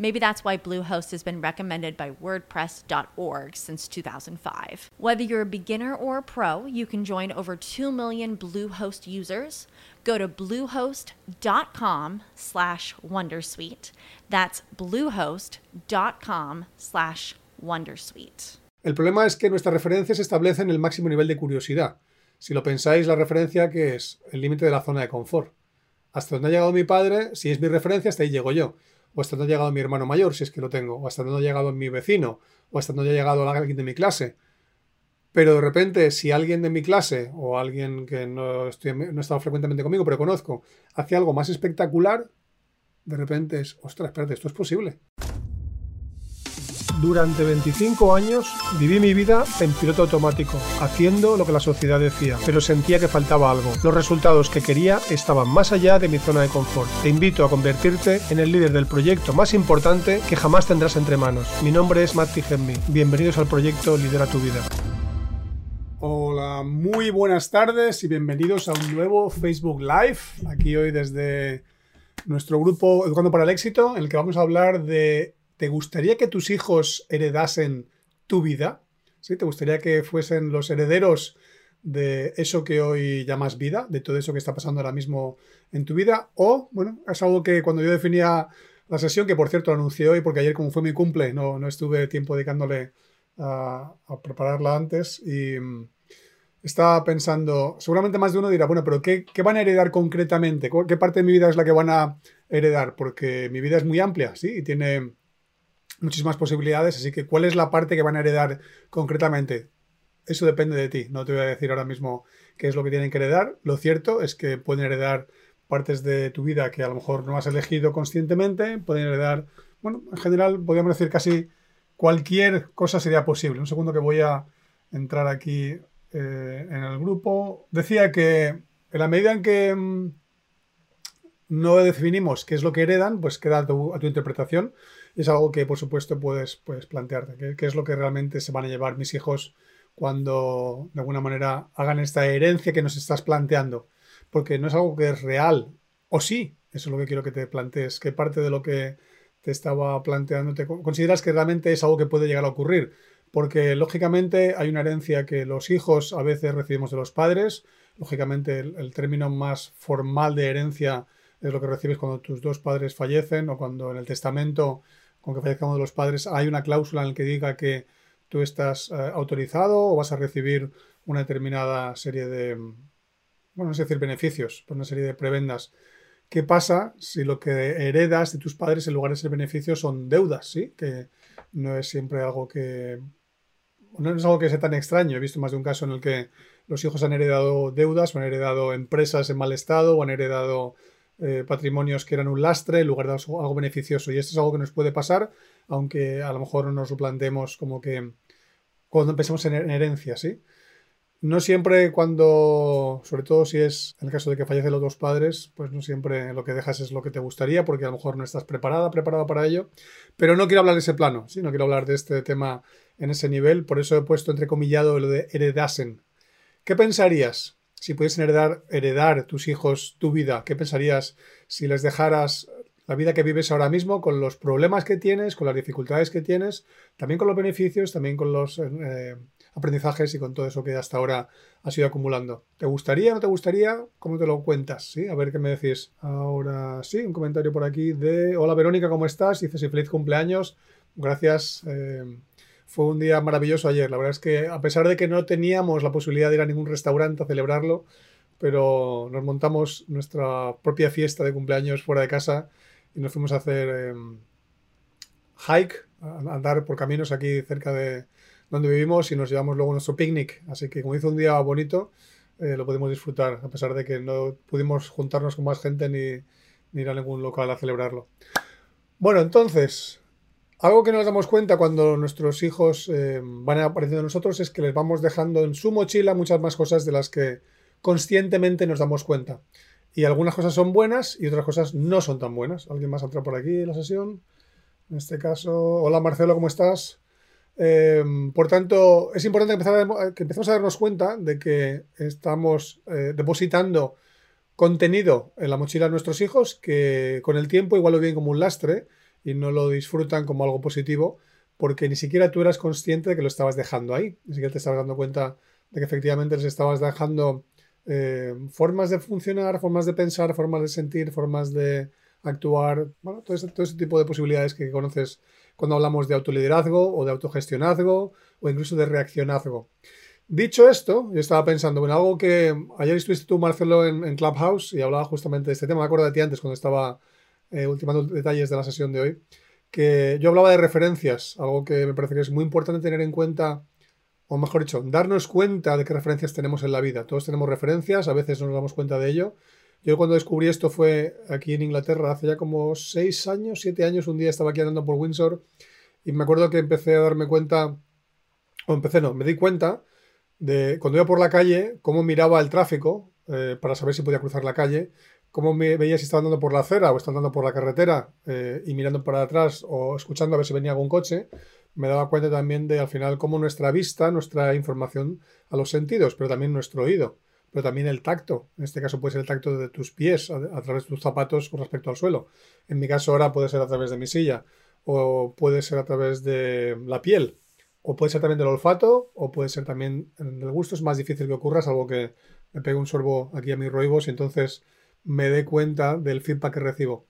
Maybe that's why Bluehost has been recommended by WordPress.org since 2005. Whether you're a beginner or a pro, you can join over 2 million Bluehost users. Go to bluehost.com slash Wondersuite. That's bluehost.com slash Wondersuite. El problema es que nuestras referencias establecen el máximo nivel de curiosidad. Si lo pensáis, la referencia que es el límite de la zona de confort. Hasta donde ha llegado mi padre, si es mi referencia, hasta ahí llego yo. O hasta donde ha llegado mi hermano mayor, si es que lo tengo. O hasta donde ha llegado mi vecino. O hasta donde ha llegado alguien de mi clase. Pero de repente, si alguien de mi clase o alguien que no, estoy, no ha estado frecuentemente conmigo, pero conozco, hace algo más espectacular, de repente es, ostras, espérate, esto es posible. Durante 25 años viví mi vida en piloto automático, haciendo lo que la sociedad decía, pero sentía que faltaba algo. Los resultados que quería estaban más allá de mi zona de confort. Te invito a convertirte en el líder del proyecto más importante que jamás tendrás entre manos. Mi nombre es Matti Gemmi. Bienvenidos al proyecto Lidera tu vida. Hola, muy buenas tardes y bienvenidos a un nuevo Facebook Live. Aquí hoy desde nuestro grupo Educando para el Éxito, en el que vamos a hablar de ¿Te gustaría que tus hijos heredasen tu vida? ¿Sí? ¿Te gustaría que fuesen los herederos de eso que hoy llamas vida, de todo eso que está pasando ahora mismo en tu vida? O, bueno, es algo que cuando yo definía la sesión, que por cierto anuncié hoy, porque ayer como fue mi cumple, no, no estuve tiempo dedicándole a, prepararla antes y mm, estaba pensando, seguramente más de uno dirá, bueno, pero ¿qué, ¿qué, van a heredar concretamente? ¿Qué parte de mi vida es la que van a heredar? Porque mi vida es muy amplia, ¿sí? Y tiene muchísimas posibilidades, así que ¿cuál es la parte que van a heredar concretamente? Eso depende de ti, no te voy a decir ahora mismo qué es lo que tienen que heredar. Lo cierto es que pueden heredar partes de tu vida que a lo mejor no has elegido conscientemente, pueden heredar, bueno, en general podríamos decir casi cualquier cosa sería posible. Un segundo que voy a entrar aquí eh, en el grupo. Decía que en la medida en que mm, no definimos qué es lo que heredan, pues queda a tu, interpretación. Es algo que, por supuesto, puedes, puedes plantearte. ¿Qué, es lo que realmente se van a llevar mis hijos cuando, de alguna manera, hagan esta herencia que nos estás planteando? Porque no es algo que es real. O sí, eso es lo que quiero que te plantees. ¿Qué parte de lo que te estaba planteando te consideras que realmente es algo que puede llegar a ocurrir? Porque, lógicamente, hay una herencia que los hijos a veces recibimos de los padres. Lógicamente, el término más formal de herencia es lo que recibes cuando tus dos padres fallecen o cuando en el testamento con que fallezca uno de los padres hay una cláusula en la que diga que tú estás eh, autorizado o vas a recibir una determinada serie de, bueno, no sé decir beneficios, pero una serie de prebendas. ¿Qué pasa si lo que heredas de tus padres en lugar de ser beneficios son deudas? ¿sí? Que no es siempre algo que... No es algo que sea tan extraño. He visto más de un caso en el que los hijos han heredado deudas, o han heredado empresas en mal estado, o han heredado eh, patrimonios que eran un lastre en lugar de algo beneficioso. Y esto es algo que nos puede pasar, aunque a lo mejor nos lo planteemos como que cuando empecemos en herencia, ¿sí? No siempre cuando, sobre todo si es en el caso de que fallecen los dos padres, pues no siempre lo que dejas es lo que te gustaría, porque a lo mejor no estás preparada, preparado para ello. Pero no quiero hablar de ese plano, ¿sí? No quiero hablar de este tema en ese nivel, por eso he puesto entrecomillado lo de heredasen. ¿Qué pensarías si pudiesen heredar, heredar tus hijos tu vida, ¿qué pensarías si les dejaras la vida que vives ahora mismo con los problemas que tienes, con las dificultades que tienes, también con los beneficios, también con los eh, aprendizajes y con todo eso que hasta ahora has ido acumulando? ¿Te gustaría o no te gustaría? ¿Cómo te lo cuentas? ¿Sí? A ver qué me decís. Ahora sí, un comentario por aquí de Hola Verónica, ¿cómo estás? Dices y feliz cumpleaños. Gracias. Eh, fue un día maravilloso ayer. La verdad es que a pesar de que no teníamos la posibilidad de ir a ningún restaurante a celebrarlo, pero nos montamos nuestra propia fiesta de cumpleaños fuera de casa y nos fuimos a hacer em, hike, a andar por caminos aquí cerca de donde vivimos y nos llevamos luego nuestro picnic. Así que como hizo un día bonito, eh, lo pudimos disfrutar, a pesar de que no pudimos juntarnos con más gente ni, ni ir a ningún local a celebrarlo. Bueno, entonces, algo que nos damos cuenta cuando nuestros hijos eh, van apareciendo a nosotros es que les vamos dejando en su mochila muchas más cosas de las que conscientemente nos damos cuenta. Y algunas cosas son buenas y otras cosas no son tan buenas. ¿Alguien más entra por aquí en la sesión? En este caso, hola Marcelo, ¿cómo estás? Eh, por tanto, es importante empezar que empecemos a darnos cuenta de que estamos eh, depositando contenido en la mochila de nuestros hijos que con el tiempo igual lo ven como un lastre y no lo disfrutan como algo positivo porque ni siquiera tú eras consciente de que lo estabas dejando ahí, ni siquiera te estabas dando cuenta de que efectivamente les estabas dejando eh, formas de funcionar, formas de pensar, formas de sentir, formas de actuar, bueno, todo ese, todo ese tipo de posibilidades que conoces cuando hablamos de autoliderazgo o de autogestionazgo o incluso de reaccionazgo. Dicho esto, yo estaba pensando, en algo que ayer estuviste tú, Marcelo, en, Clubhouse y hablaba justamente de este tema. Me acuerdo de ti antes cuando estaba eh, ultimando detalles de la sesión de hoy, que yo hablaba de referencias, algo que me parece que es muy importante tener en cuenta, o mejor dicho, darnos cuenta de qué referencias tenemos en la vida. Todos tenemos referencias, a veces no nos damos cuenta de ello. Yo cuando descubrí esto fue aquí en Inglaterra, hace ya como seis años, siete años, un día estaba aquí andando por Windsor y me acuerdo que empecé a darme cuenta, o empecé no, me di cuenta de cuando iba por la calle, cómo miraba el tráfico eh, para saber si podía cruzar la calle, cómo me veía si estaba andando por la acera o estaba andando por la carretera eh, y mirando para atrás o escuchando a ver si venía algún coche, me daba cuenta también de al final cómo nuestra vista, nuestra información a los sentidos, pero también nuestro oído, pero también el tacto. En este caso puede ser el tacto de tus pies a, través de tus zapatos con respecto al suelo. En mi caso ahora puede ser a través de mi silla o puede ser a través de la piel o puede ser también del olfato o puede ser también del gusto. Es más difícil que ocurra, salvo que me pegue un sorbo aquí a mis roibos y entonces me dé cuenta del feedback que recibo.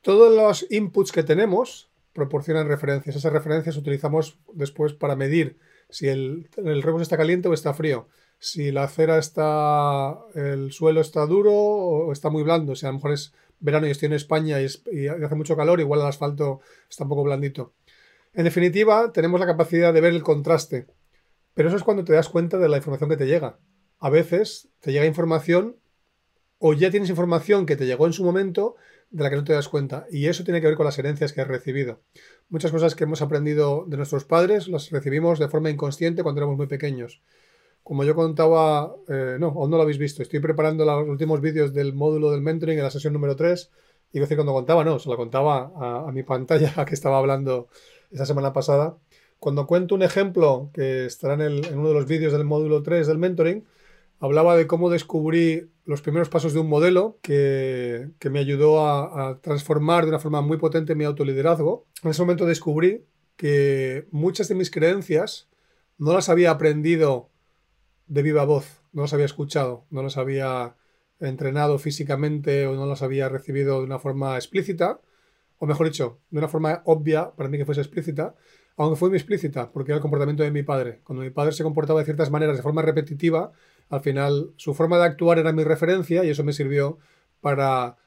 Todos los inputs que tenemos proporcionan referencias. Esas referencias utilizamos después para medir si el, el rebus está caliente o está frío, si la acera está, el suelo está duro o está muy blando, si a lo mejor es verano y estoy en España y, y hace mucho calor, igual el asfalto está un poco blandito. En definitiva, tenemos la capacidad de ver el contraste, pero eso es cuando te das cuenta de la información que te llega. A veces te llega información o ya tienes información que te llegó en su momento de la que no te das cuenta. Y eso tiene que ver con las herencias que has recibido. Muchas cosas que hemos aprendido de nuestros padres las recibimos de forma inconsciente cuando éramos muy pequeños. Como yo contaba, eh, no, aún no lo habéis visto, estoy preparando los últimos vídeos del módulo del mentoring en la sesión número 3. Y decir, cuando contaba, no, se lo contaba a, mi pantalla que estaba hablando esta semana pasada. Cuando cuento un ejemplo que estará en, en uno de los vídeos del módulo 3 del mentoring, hablaba de cómo descubrí los primeros pasos de un modelo que, me ayudó a, transformar de una forma muy potente mi autoliderazgo. En ese momento descubrí que muchas de mis creencias no las había aprendido de viva voz, no las había escuchado, no las había entrenado físicamente o no las había recibido de una forma explícita, o mejor dicho, de una forma obvia para mí que fuese explícita, aunque fue muy explícita, porque era el comportamiento de mi padre. Cuando mi padre se comportaba de ciertas maneras de forma repetitiva, al final su forma de actuar era mi referencia y eso me sirvió para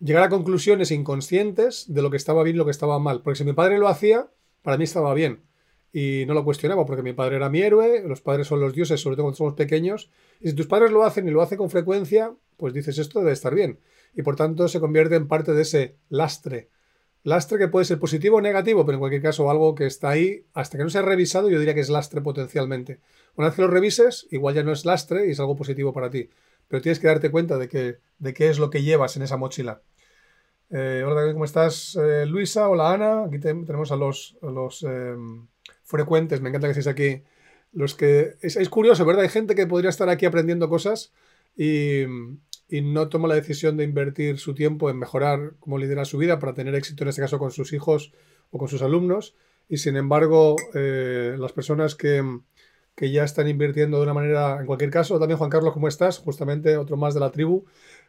llegar a conclusiones inconscientes de lo que estaba bien y lo que estaba mal. Porque si mi padre lo hacía, para mí estaba bien. Y no lo cuestionaba porque mi padre era mi héroe, los padres son los dioses, sobre todo cuando somos pequeños. Y si tus padres lo hacen y lo hacen con frecuencia, pues dices esto debe estar bien. Y por tanto se convierte en parte de ese lastre Lastre que puede ser positivo o negativo, pero en cualquier caso algo que está ahí, hasta que no se ha revisado, yo diría que es lastre potencialmente. Una vez que lo revises, igual ya no es lastre y es algo positivo para ti. Pero tienes que darte cuenta de, que, de qué es lo que llevas en esa mochila. Eh, hola, ¿cómo estás, eh, Luisa? Hola, Ana. Aquí tenemos a los, los em, frecuentes, me encanta que estéis aquí. Los que. Es, es curioso, ¿verdad? Hay gente que podría estar aquí aprendiendo cosas y, y no toma la decisión de invertir su tiempo en mejorar cómo lidera su vida para tener éxito, en este caso con sus hijos o con sus alumnos. Y sin embargo, eh, las personas que, ya están invirtiendo de una manera, en cualquier caso, también Juan Carlos, ¿cómo estás? Justamente otro más de la tribu.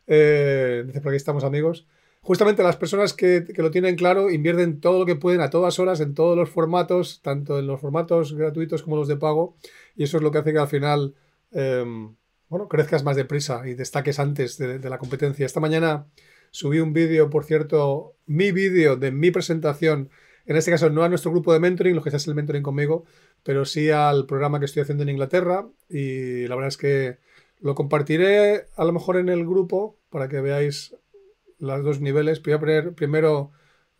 Eh, dice, por aquí estamos amigos. Justamente las personas que, lo tienen claro invierten todo lo que pueden a todas horas en todos los formatos, tanto en los formatos gratuitos como los de pago. Y eso es lo que hace que al final... Eh, bueno, crezcas más deprisa y destaques antes de, la competencia. Esta mañana subí un vídeo, por cierto, mi vídeo de mi presentación, en este caso no a nuestro grupo de mentoring, lo que es el mentoring conmigo, pero sí al programa que estoy haciendo en Inglaterra y la verdad es que lo compartiré a lo mejor en el grupo para que veáis los dos niveles. Voy a poner primero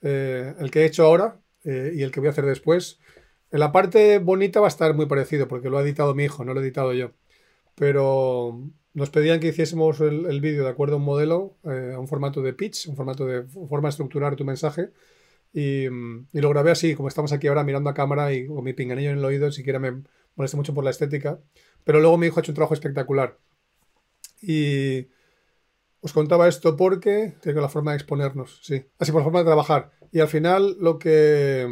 eh, el que he hecho ahora eh, y el que voy a hacer después. En la parte bonita va a estar muy parecido porque lo ha editado mi hijo, no lo he editado yo. Pero nos pedían que hiciésemos el, vídeo de acuerdo a un modelo, eh, a un formato de pitch, un formato de forma de estructurar tu mensaje. Y, y, lo grabé así, como estamos aquí ahora mirando a cámara y con mi pinganillo en el oído, siquiera me molesta mucho por la estética. Pero luego mi hijo ha hecho un trabajo espectacular. Y os contaba esto porque tengo la forma de exponernos, sí. Así por la forma de trabajar. Y al final lo que,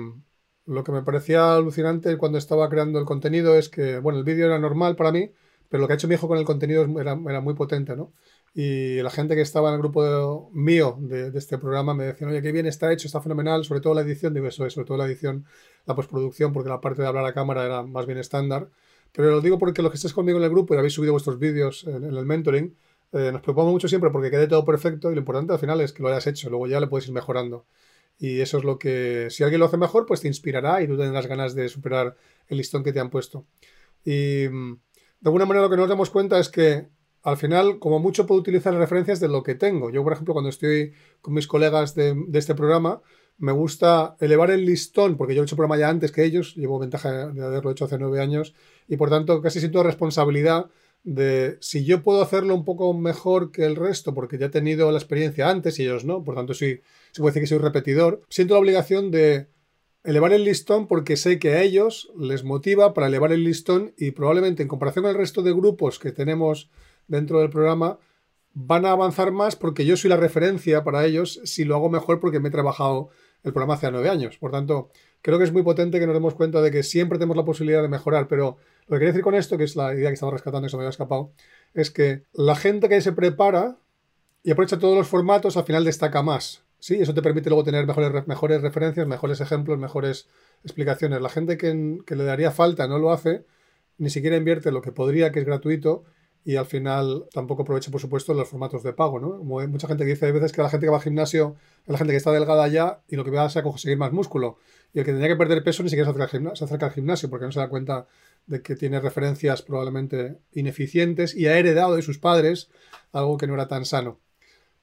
lo que me parecía alucinante cuando estaba creando el contenido es que, bueno, el vídeo era normal para mí, pero lo que ha hecho mi hijo con el contenido era, muy potente, ¿no? Y la gente que estaba en el grupo mío de, este programa me decían, oye, qué bien está hecho, está fenomenal, sobre todo la edición, digo eso, sobre todo la edición, la postproducción, porque la parte de hablar a cámara era más bien estándar. Pero lo digo porque los que estéis conmigo en el grupo y habéis subido vuestros vídeos en, el mentoring, eh, nos preocupamos mucho siempre porque quede todo perfecto y lo importante al final es que lo hayas hecho, luego ya le puedes ir mejorando. Y eso es lo que, si alguien lo hace mejor, pues te inspirará y tú tendrás ganas de superar el listón que te han puesto. Y mm, de alguna manera lo que nos damos cuenta es que al final, como mucho, puedo utilizar referencias de lo que tengo. Yo, por ejemplo, cuando estoy con mis colegas de, este programa, me gusta elevar el listón, porque yo he hecho programa ya antes que ellos, llevo ventaja de haberlo hecho hace nueve años, y por tanto casi siento responsabilidad de si yo puedo hacerlo un poco mejor que el resto, porque ya he tenido la experiencia antes y ellos no, por tanto sí, se puede decir que soy repetidor, siento la obligación de elevar el listón porque sé que a ellos les motiva para elevar el listón y probablemente en comparación con el resto de grupos que tenemos dentro del programa, van a avanzar más porque yo soy la referencia para ellos si lo hago mejor porque me he trabajado el programa hace nueve años. Por tanto, creo que es muy potente que nos demos cuenta de que siempre tenemos la posibilidad de mejorar, pero lo que quería decir con esto, que es la idea que estaba rescatando y se me había escapado, es que la gente que se prepara y aprovecha todos los formatos al final destaca más. Sí, eso te permite luego tener mejores, mejores referencias, mejores ejemplos, mejores explicaciones. La gente que, que le daría falta no lo hace, ni siquiera invierte lo que podría, que es gratuito, y al final tampoco aprovecha, por supuesto, los formatos de pago, ¿no? mucha gente dice, hay veces que la gente que va al gimnasio es la gente que está delgada ya y lo que va a hacer es conseguir más músculo. Y el que tenía que perder peso ni siquiera se acerca, se acerca al gimnasio porque no se da cuenta de que tiene referencias probablemente ineficientes y ha heredado de sus padres algo que no era tan sano.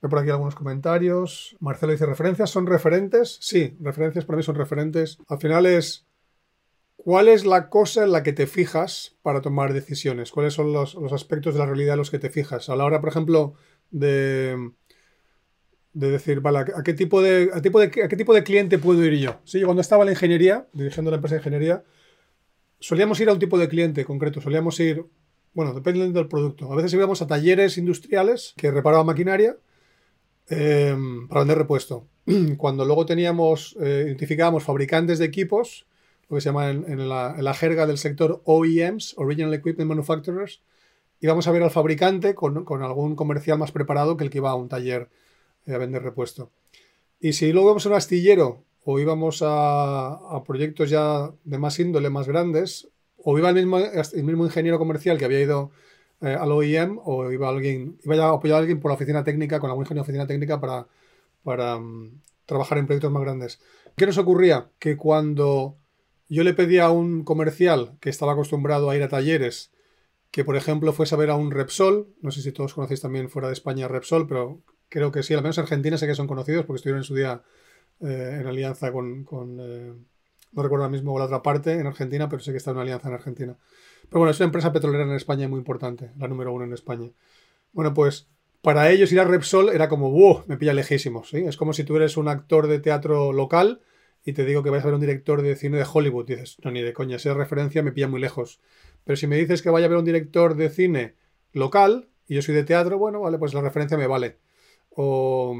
Veo por aquí algunos comentarios. Marcelo dice, ¿referencias son referentes? Sí, referencias para mí son referentes. Al final es ¿Cuál es la cosa en la que te fijas para tomar decisiones? ¿Cuáles son los, aspectos de la realidad en los que te fijas? A la hora, por ejemplo, de, de decir, vale, ¿a qué, tipo de, a tipo de, qué tipo de cliente puedo ir yo? Sí, yo cuando estaba en la ingeniería, dirigiendo la empresa de ingeniería, solíamos ir a un tipo de cliente concreto. Solíamos ir, bueno, dependiendo del producto. A veces íbamos a talleres industriales que reparaban maquinaria eh, para vender repuesto. Cuando luego teníamos, eh, identificábamos fabricantes de equipos, lo que se llama en, la, jerga del sector OEMs, Original Equipment Manufacturers, y vamos a ver al fabricante con, algún comercial más preparado que el que iba a un taller eh, a vender repuesto. Y si luego vamos a un astillero o íbamos a, proyectos ya de más índole, más grandes, o iba el mismo ingeniero comercial que había ido eh, al OEM, o iba alguien, iba a apoyar a alguien por la oficina técnica, con algún ingeniero de oficina técnica para, para mm, trabajar en proyectos más grandes. ¿Qué nos ocurría? Que cuando yo le pedí a un comercial que estaba acostumbrado a ir a talleres que, por ejemplo, fuese a ver a un Repsol. No sé si todos conocéis también fuera de España Repsol, pero creo que sí, al menos en Argentina sé que son conocidos porque estuvieron en su día eh, en alianza con. Eh, no recuerdo ahora mismo la otra parte en Argentina, pero sé que está en una alianza en Argentina. Pero bueno, es una empresa petrolera en España muy importante, la número uno en España. Bueno, pues para ellos ir a Repsol era como, ¡wow! Me pilla lejísimos. ¿sí? Es como si tú eres un actor de teatro local y te digo que vais a ver un director de cine de Hollywood, dices, no, ni de coña, esa referencia me pilla muy lejos. Pero si me dices que vaya a ver un director de cine local, y yo soy de teatro, bueno, vale, pues la referencia me vale. O,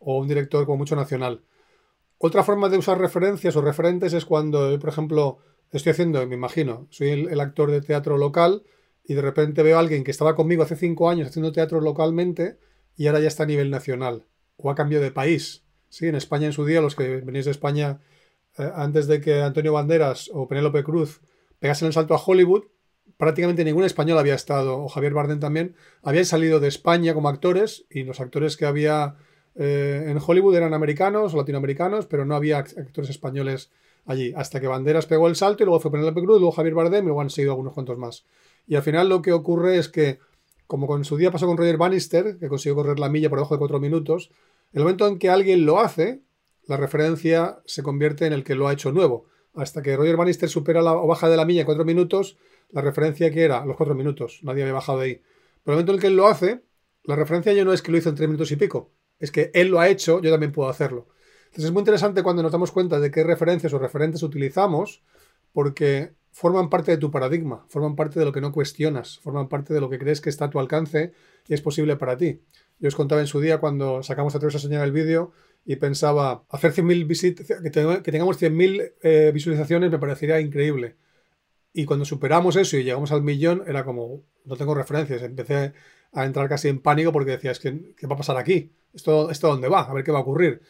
o un director como mucho nacional. Otra forma de usar referencias o referentes es cuando, por ejemplo, estoy haciendo, me imagino, soy el, actor de teatro local y de repente veo a alguien que estaba conmigo hace cinco años haciendo teatro localmente y ahora ya está a nivel nacional o ha cambiado de país. Sí, en España en su día, los que venís de España eh, antes de que Antonio Banderas o Penélope Cruz pegasen el salto a Hollywood, prácticamente ningún español había estado, o Javier Bardem también, habían salido de España como actores y los actores que había Eh, en Hollywood eran americanos o latinoamericanos, pero no había actores españoles allí. Hasta que Banderas pegó el salto y luego fue Penélope Cruz, luego Javier Bardem y luego han seguido algunos cuantos más. Y al final lo que ocurre es que, como con su día pasó con Roger Bannister, que consiguió correr la milla por debajo de cuatro minutos, el momento en que alguien lo hace, la referencia se convierte en el que lo ha hecho nuevo. Hasta que Roger Bannister supera la, o baja de la milla en cuatro minutos, la referencia que era los cuatro minutos, nadie había bajado de ahí. Pero el momento en el que él lo hace, la referencia ya no es que lo hizo en tres minutos y pico, es que él lo ha hecho, yo también puedo hacerlo. Entonces es muy interesante cuando nos damos cuenta de qué referencias o referentes utilizamos, porque forman parte de tu paradigma, forman parte de lo que no cuestionas, forman parte de lo que crees que está a tu alcance y es posible para ti. Yo os contaba en su día cuando sacamos a través a soñar el vídeo y pensaba hacer 100.000 visitas, que, tengamos 100.000 eh, visualizaciones me parecería increíble. Y cuando superamos eso y llegamos al millón, era como, no tengo referencias. Empecé a entrar casi en pánico porque decía, es que, ¿qué va a pasar aquí? ¿Esto, ¿Esto dónde va? A ver qué va a ocurrir.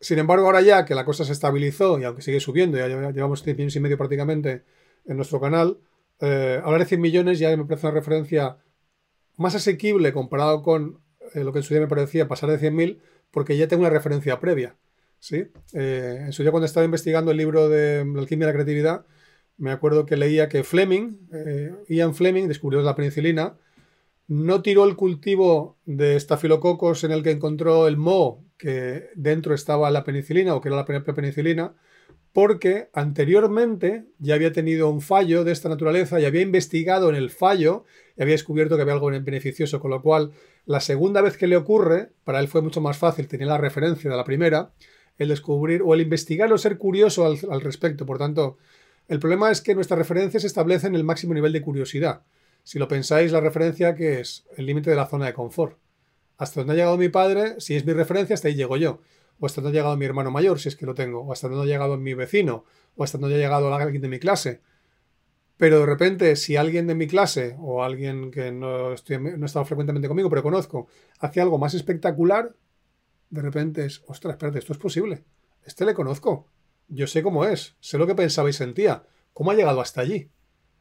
Sin embargo, ahora ya que la cosa se estabilizó y aunque sigue subiendo, ya llevamos 100 millones y medio prácticamente en nuestro canal, eh, hablar de 100 millones ya me parece una referencia más asequible comparado con eh, lo que en su día me parecía pasar de 100.000, porque ya tengo una referencia previa. ¿sí? Eh, en su día cuando estaba investigando el libro de la alquimia de la creatividad, me acuerdo que leía que Fleming, Ian Fleming, descubrió la penicilina, no tiró el cultivo de estafilococos en el que encontró el moho, que dentro estaba la penicilina o que era la penicilina, porque anteriormente ya había tenido un fallo de esta naturaleza y había investigado en el fallo y había descubierto que había algo beneficioso, con lo cual la segunda vez que le ocurre, para él fue mucho más fácil, tenía la referencia de la primera, el descubrir o el investigar o ser curioso al, al respecto. Por tanto, el problema es que nuestras referencias establecen el máximo nivel de curiosidad. Si lo pensáis, la referencia que es el límite de la zona de confort. Hasta donde ha llegado mi padre, si es mi referencia, hasta ahí llego yo o hasta donde ha llegado mi hermano mayor, si es que lo tengo, o hasta donde ha llegado mi vecino, o hasta donde ha llegado alguien de mi clase. Pero de repente, si alguien de mi clase, o alguien que no, estoy, ha estado frecuentemente conmigo, pero conozco, hace algo más espectacular, de repente es, ostras, espérate, esto es posible. Este le conozco. Yo sé cómo es, sé lo que pensaba y sentía. ¿Cómo ha llegado hasta allí?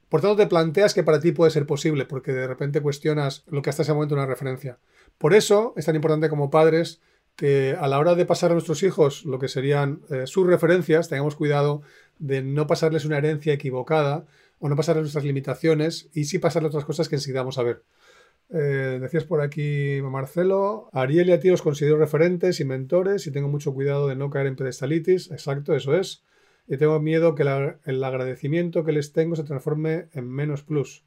Por tanto, te planteas que para ti puede ser posible, porque de repente cuestionas lo que hasta ese momento una referencia. Por eso es tan importante como padres que a la hora de pasar a nuestros hijos lo que serían eh, sus referencias, tengamos cuidado de no pasarles una herencia equivocada o no pasarles nuestras limitaciones y sí pasarles otras cosas que a ver. Eh, decías por aquí Marcelo, Ariel y a ti os considero referentes y mentores y tengo mucho cuidado de no caer en pedestalitis. Exacto, eso es. Y tengo miedo que el agradecimiento que les tengo se transforme en menos plus.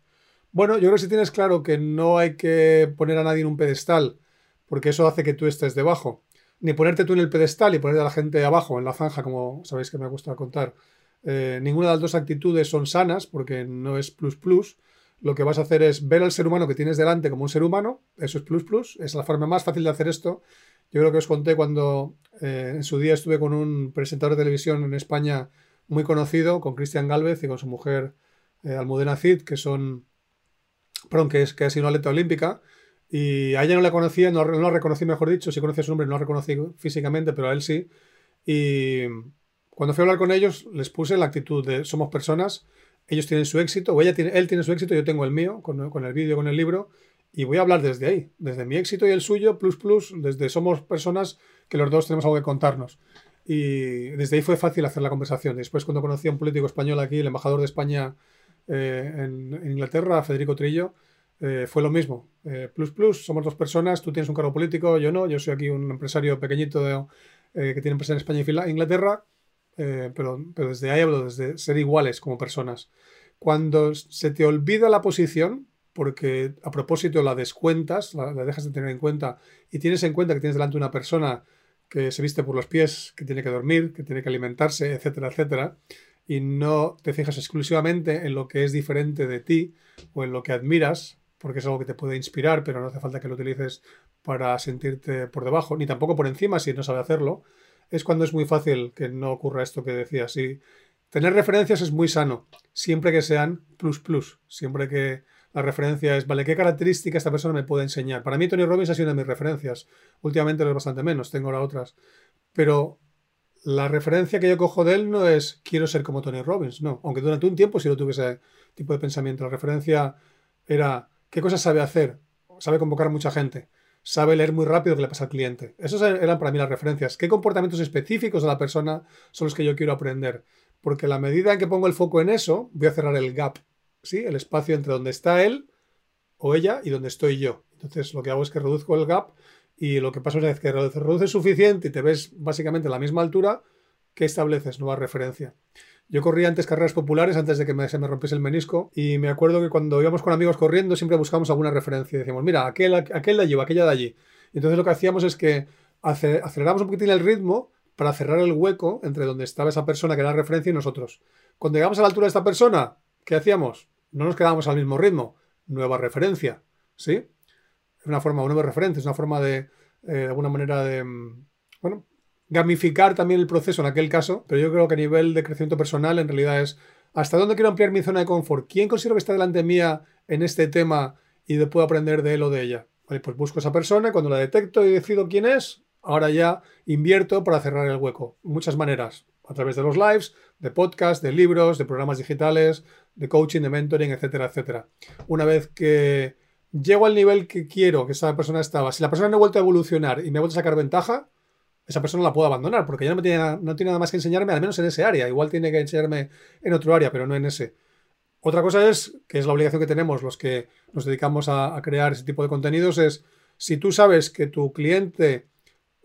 Bueno, yo creo que si tienes claro que no hay que poner a nadie en un pedestal, porque eso hace que tú estés debajo. Ni ponerte tú en el pedestal y poner a la gente abajo, en la zanja, como sabéis que me gusta contar. Eh, ninguna de las dos actitudes son sanas, porque no es plus plus. Lo que vas a hacer es ver al ser humano que tienes delante como un ser humano, eso es plus plus, es la forma más fácil de hacer esto. Yo creo que os conté cuando eh, en su día estuve con un presentador de televisión en España muy conocido, con Cristian Galvez y con su mujer eh, Almudena Cid, que son, perdón, que, es, que ha sido una atleta olímpica, y a ella no la conocía, no, la reconocí, mejor dicho. Si conocía su nombre, no la reconocí físicamente, pero a él sí. Y cuando fui a hablar con ellos, les puse la actitud de somos personas, ellos tienen su éxito, o ella tiene, él tiene su éxito, yo tengo el mío, con, con el vídeo, con el libro, y voy a hablar desde ahí, desde mi éxito y el suyo, plus plus, desde somos personas que los dos tenemos algo que contarnos. Y desde ahí fue fácil hacer la conversación. Después, cuando conocí a un político español aquí, el embajador de España eh, en, Inglaterra, Federico Trillo, eh, fue lo mismo. Eh, plus Plus, somos dos personas, tú tienes un cargo político, yo no, yo soy aquí un empresario pequeñito que tiene empresa en España y Inglaterra, pero, pero desde ahí hablo, desde ser iguales como personas. Cuando se te olvida la posición, porque a propósito la descuentas, la, la, dejas de tener en cuenta y tienes en cuenta que tienes delante una persona que se viste por los pies, que tiene que dormir, que tiene que alimentarse, etcétera, etcétera, y no te fijas exclusivamente en lo que es diferente de ti o en lo que admiras, porque es algo que te puede inspirar, pero no hace falta que lo utilices para sentirte por debajo, ni tampoco por encima si no sabe hacerlo, es cuando es muy fácil que no ocurra esto que decías. Y tener referencias es muy sano, siempre que sean plus plus, siempre que la referencia es, vale, ¿qué característica esta persona me puede enseñar? Para mí Tony Robbins ha sido una de mis referencias. Últimamente lo es bastante menos, tengo ahora otras. Pero la referencia que yo cojo de él no es quiero ser como Tony Robbins, no. Aunque durante un tiempo sí lo tuve ese tipo de pensamiento. La referencia era qué cosas sabe hacer. Sabe convocar a mucha gente. sabe leer muy rápido qué le pasa al cliente. Esas eran para mí las referencias. ¿Qué comportamientos específicos de la persona son los que yo quiero aprender? Porque la medida en que pongo el foco en eso, voy a cerrar el gap, ¿sí? El espacio entre donde está él o ella y donde estoy yo. Entonces lo que hago es que reduzco el gap y lo que pasa es que reduces suficiente y te ves básicamente a la misma altura que estableces nueva referencia. Yo corría antes carreras populares antes de que se me rompiese el menisco y me acuerdo que cuando íbamos con amigos corriendo siempre buscábamos alguna referencia y decíamos, mira, aquel, aquel de allí o aquella de allí. Entonces lo que hacíamos es que aceleramos un poquitín el ritmo para cerrar el hueco entre donde estaba esa persona que era referencia y nosotros. Cuando llegamos a la altura de esta persona, ¿qué hacíamos? No nos quedábamos al mismo ritmo. Nueva referencia. ¿Sí? Una forma, una nueva referencia, es una forma de, eh, de alguna manera de, mm, bueno, gamificar también el proceso en aquel caso, pero yo creo que a nivel de crecimiento personal en realidad es hasta dónde quiero ampliar mi zona de confort, quién considero que está delante mía en este tema y puedo aprender de él o de ella. pues busco a esa persona cuando la detecto y decido quién es, ahora ya invierto para cerrar el hueco. Muchas maneras, a través de los lives, de podcasts, de libros, de programas digitales, de coaching, de mentoring, etcétera, etcétera. Una vez que llego al nivel que quiero que esa persona estaba, si la persona no ha vuelto a evolucionar y me ha vuelto a sacar ventaja, esa persona la puedo abandonar porque ya no, tiene, no tiene nada más que enseñarme, al menos en ese área. Igual tiene que enseñarme en otro área, pero no en ese. Otra cosa es, que es la obligación que tenemos los que nos dedicamos a, crear ese tipo de contenidos, es si tú sabes que tu cliente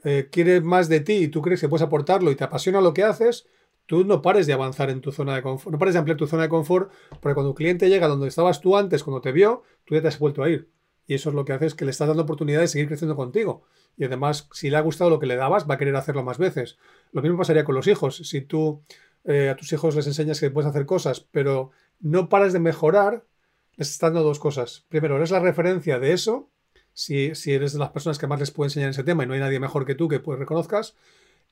eh, quiere más de ti y tú crees que puedes aportarlo y te apasiona lo que haces, tú no pares de avanzar en tu zona de confort, no pares de ampliar tu zona de confort, porque cuando un cliente llega donde estabas tú antes, cuando te vio, tú ya te has vuelto a ir. Y eso es lo que hace es que le estás dando oportunidad de seguir creciendo contigo. Y además, si le ha gustado lo que le dabas, va a querer hacerlo más veces. Lo mismo pasaría con los hijos. Si tú eh, a tus hijos les enseñas que puedes hacer cosas, pero no paras de mejorar, les estás dando dos cosas. Primero, eres la referencia de eso, si, si eres de las personas que más les puede enseñar ese tema y no hay nadie mejor que tú que pues reconozcas.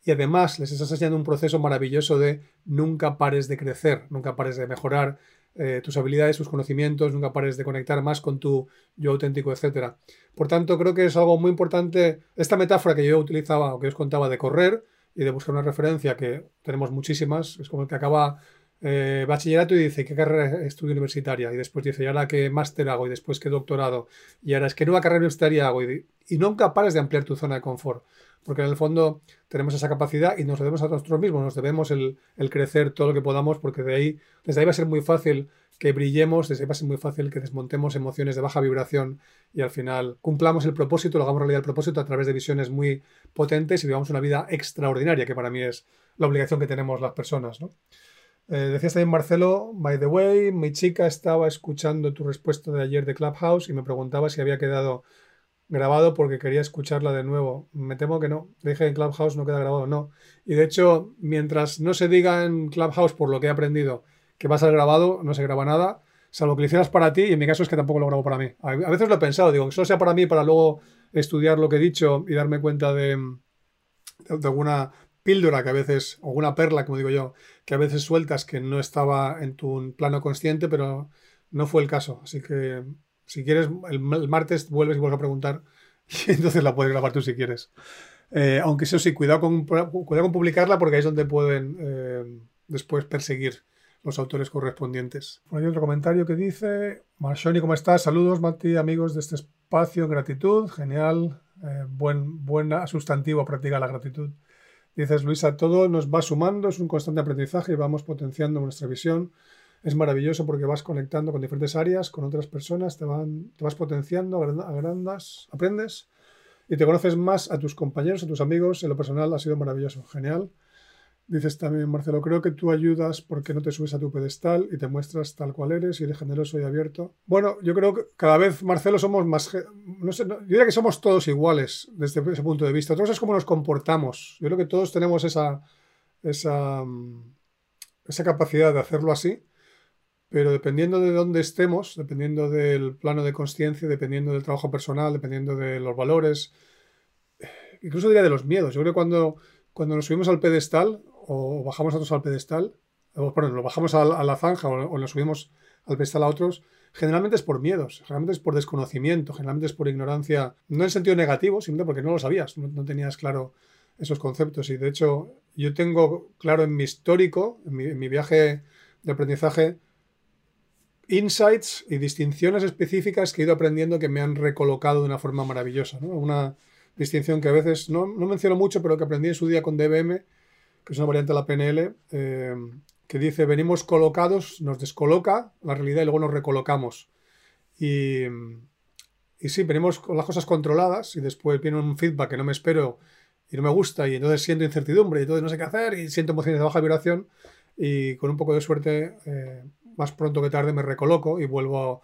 Y además les estás enseñando un proceso maravilloso de nunca pares de crecer, nunca pares de mejorar, eh, tus habilidades, tus conocimientos, nunca pares de conectar más con tu yo auténtico, etc. Por tanto, creo que es algo muy importante esta metáfora que yo utilizaba o que os contaba de correr y de buscar una referencia que tenemos muchísimas, es como el que acaba eh, bachillerato y dice, ¿qué carrera estudio universitaria? Y después dice, ¿y ahora qué máster hago? Y después qué doctorado. Y ahora es, ¿qué nueva carrera universitaria hago? Y nunca pares de ampliar tu zona de confort porque en el fondo tenemos esa capacidad y nos debemos a nosotros mismos, nos debemos el, crecer todo lo que podamos, porque de ahí, desde ahí va a ser muy fácil que brillemos, desde ahí va a ser muy fácil que desmontemos emociones de baja vibración y al final cumplamos el propósito, lo hagamos realidad el propósito a través de visiones muy potentes y vivamos una vida extraordinaria, que para mí es la obligación que tenemos las personas. ¿no? Eh, decías también, Marcelo, by the way, mi chica estaba escuchando tu respuesta de ayer de Clubhouse y me preguntaba si había quedado grabado porque quería escucharla de nuevo. Me temo que no. dije en Clubhouse no queda grabado, no. Y de hecho, mientras no se diga en Clubhouse por lo que he aprendido que va a ser grabado, no se graba nada, salvo que lo hicieras para ti, y en mi caso es que tampoco lo grabo para mí. A veces lo he pensado, digo, que solo sea para mí para luego estudiar lo que he dicho y darme cuenta de, de alguna píldora que a veces, o alguna perla, como digo yo, que a veces sueltas que no estaba en tu plano consciente, pero no fue el caso. Así que si quieres, el, martes vuelves y vuelves a preguntar y entonces la puedes grabar tú si quieres. Eh, aunque eso sí, cuidado con, cuidado con publicarla porque ahí es donde pueden eh, después perseguir los autores correspondientes. hay otro comentario que dice, Marshoni, ¿cómo estás? Saludos, Mati, amigos de este espacio, gratitud, genial, eh, buen, buena sustantivo a practicar la gratitud. Dices, Luisa, todo nos va sumando, es un constante aprendizaje y vamos potenciando nuestra visión es maravilloso porque vas conectando con diferentes áreas, con otras personas, te, van, te vas potenciando, agrandas, aprendes y te conoces más a tus compañeros, a tus amigos. En lo personal ha sido maravilloso, genial. Dices también, Marcelo, creo que tú ayudas porque no te subes a tu pedestal y te muestras tal cual eres y eres generoso y abierto. Bueno, yo creo que cada vez, Marcelo, somos más... No sé, yo diría que somos todos iguales desde ese punto de vista. Otra cosa es cómo nos comportamos. Yo creo que todos tenemos esa, esa, esa capacidad de hacerlo así pero dependiendo de dónde estemos, dependiendo del plano de conciencia, dependiendo del trabajo personal, dependiendo de los valores, incluso diría de los miedos. Yo creo que cuando, cuando nos subimos al pedestal o bajamos a otros al pedestal, o perdón, lo bajamos a, la zanja o, o, lo subimos al pedestal a otros, generalmente es por miedos, generalmente es por desconocimiento, generalmente es por ignorancia, no en sentido negativo, simplemente porque no lo sabías, no, tenías claro esos conceptos. Y de hecho, yo tengo claro en mi histórico, en mi viaje de aprendizaje, insights y distinciones específicas que he ido aprendiendo que me han recolocado de una forma maravillosa. Una distinción que a veces no, menciono mucho, pero que aprendí en su día con DBM, que es una variante de la PNL, eh, que dice, venimos colocados, nos descoloca la realidad y luego nos recolocamos. Y, y sí, venimos con las cosas controladas y después viene un feedback que no me espero y no me gusta y entonces siento incertidumbre y entonces no sé qué hacer y siento emociones de baja vibración y con un poco de suerte eh, más pronto que tarde me recoloco y vuelvo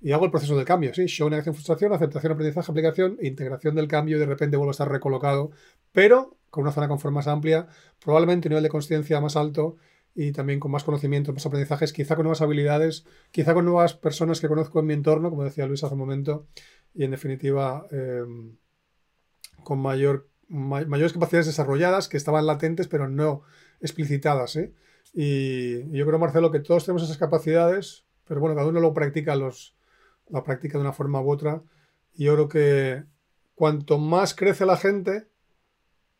y hago el proceso del cambio, sí, show, negación, frustración, aceptación, aprendizaje, aplicación, integración del cambio y de repente vuelvo a estar recolocado, pero con una zona confort más amplia, probablemente un nivel de conciencia más alto y también con más conocimiento, más aprendizajes, quizá con nuevas habilidades, quizá con nuevas personas que conozco en mi entorno, como decía Luis hace un momento, y en definitiva eh, con mayor, mayores capacidades desarrolladas que estaban latentes pero no explicitadas. ¿eh? Y, yo creo, Marcelo, que todos tenemos esas capacidades, pero bueno, cada uno lo practica, los, la práctica de una forma u otra. Y yo creo que cuanto más crece la gente,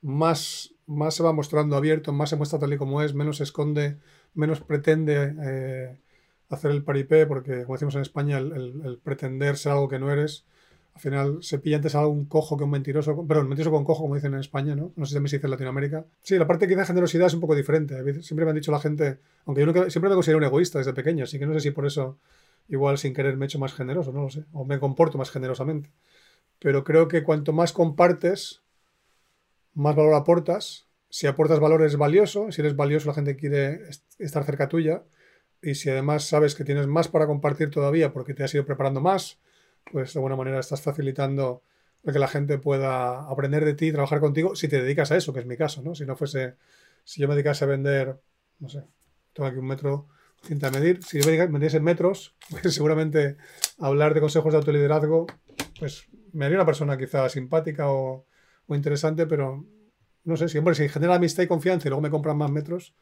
más, más se va mostrando abierto, más se muestra tal y como es, menos se esconde, menos pretende eh, hacer el paripé, porque como decimos en España, el, pretender ser algo que no eres, al final se pilla antes algo un cojo que un mentiroso, pero un mentiroso con cojo, como dicen en España, ¿no? No sé si también se dice en Latinoamérica. Sí, la parte quizá de generosidad es un poco diferente. Siempre me han dicho la gente, aunque yo siempre me considero un egoísta desde pequeño, así que no sé si por eso igual sin querer me he hecho más generoso, no lo sé, o me comporto más generosamente. Pero creo que cuanto más compartes, más valor aportas. Si aportas valor es valioso, si eres valioso la gente quiere estar cerca tuya. Y si además sabes que tienes más para compartir todavía porque te has ido preparando más, pues de alguna manera estás facilitando que la gente pueda aprender de ti trabajar contigo si te dedicas a eso, que es mi caso, ¿no? Si no fuese, si yo me dedicase a vender, no sé, tengo aquí un metro, cinta de medir, si yo me vendiese en metros, pues seguramente hablar de consejos de autoliderazgo, pues me haría una persona quizá simpática o, interesante, pero no sé, si, hombre, si genera amistad y confianza y luego me compran más metros,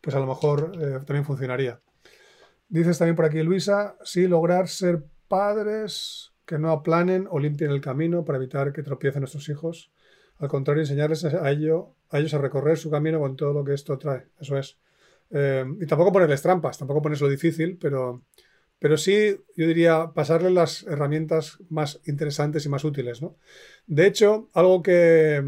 pues a lo mejor eh, también funcionaría. Dices también por aquí, Luisa, sí, lograr ser padres que no aplanen o limpien el camino para evitar que tropiecen nuestros hijos. Al contrario, enseñarles a, ello, a ellos a recorrer su camino con todo lo que esto trae. Eso es. Eh, y tampoco ponerles trampas, tampoco ponerles lo difícil, pero, pero sí, yo diría, pasarles las herramientas más interesantes y más útiles. ¿no? De hecho, algo que,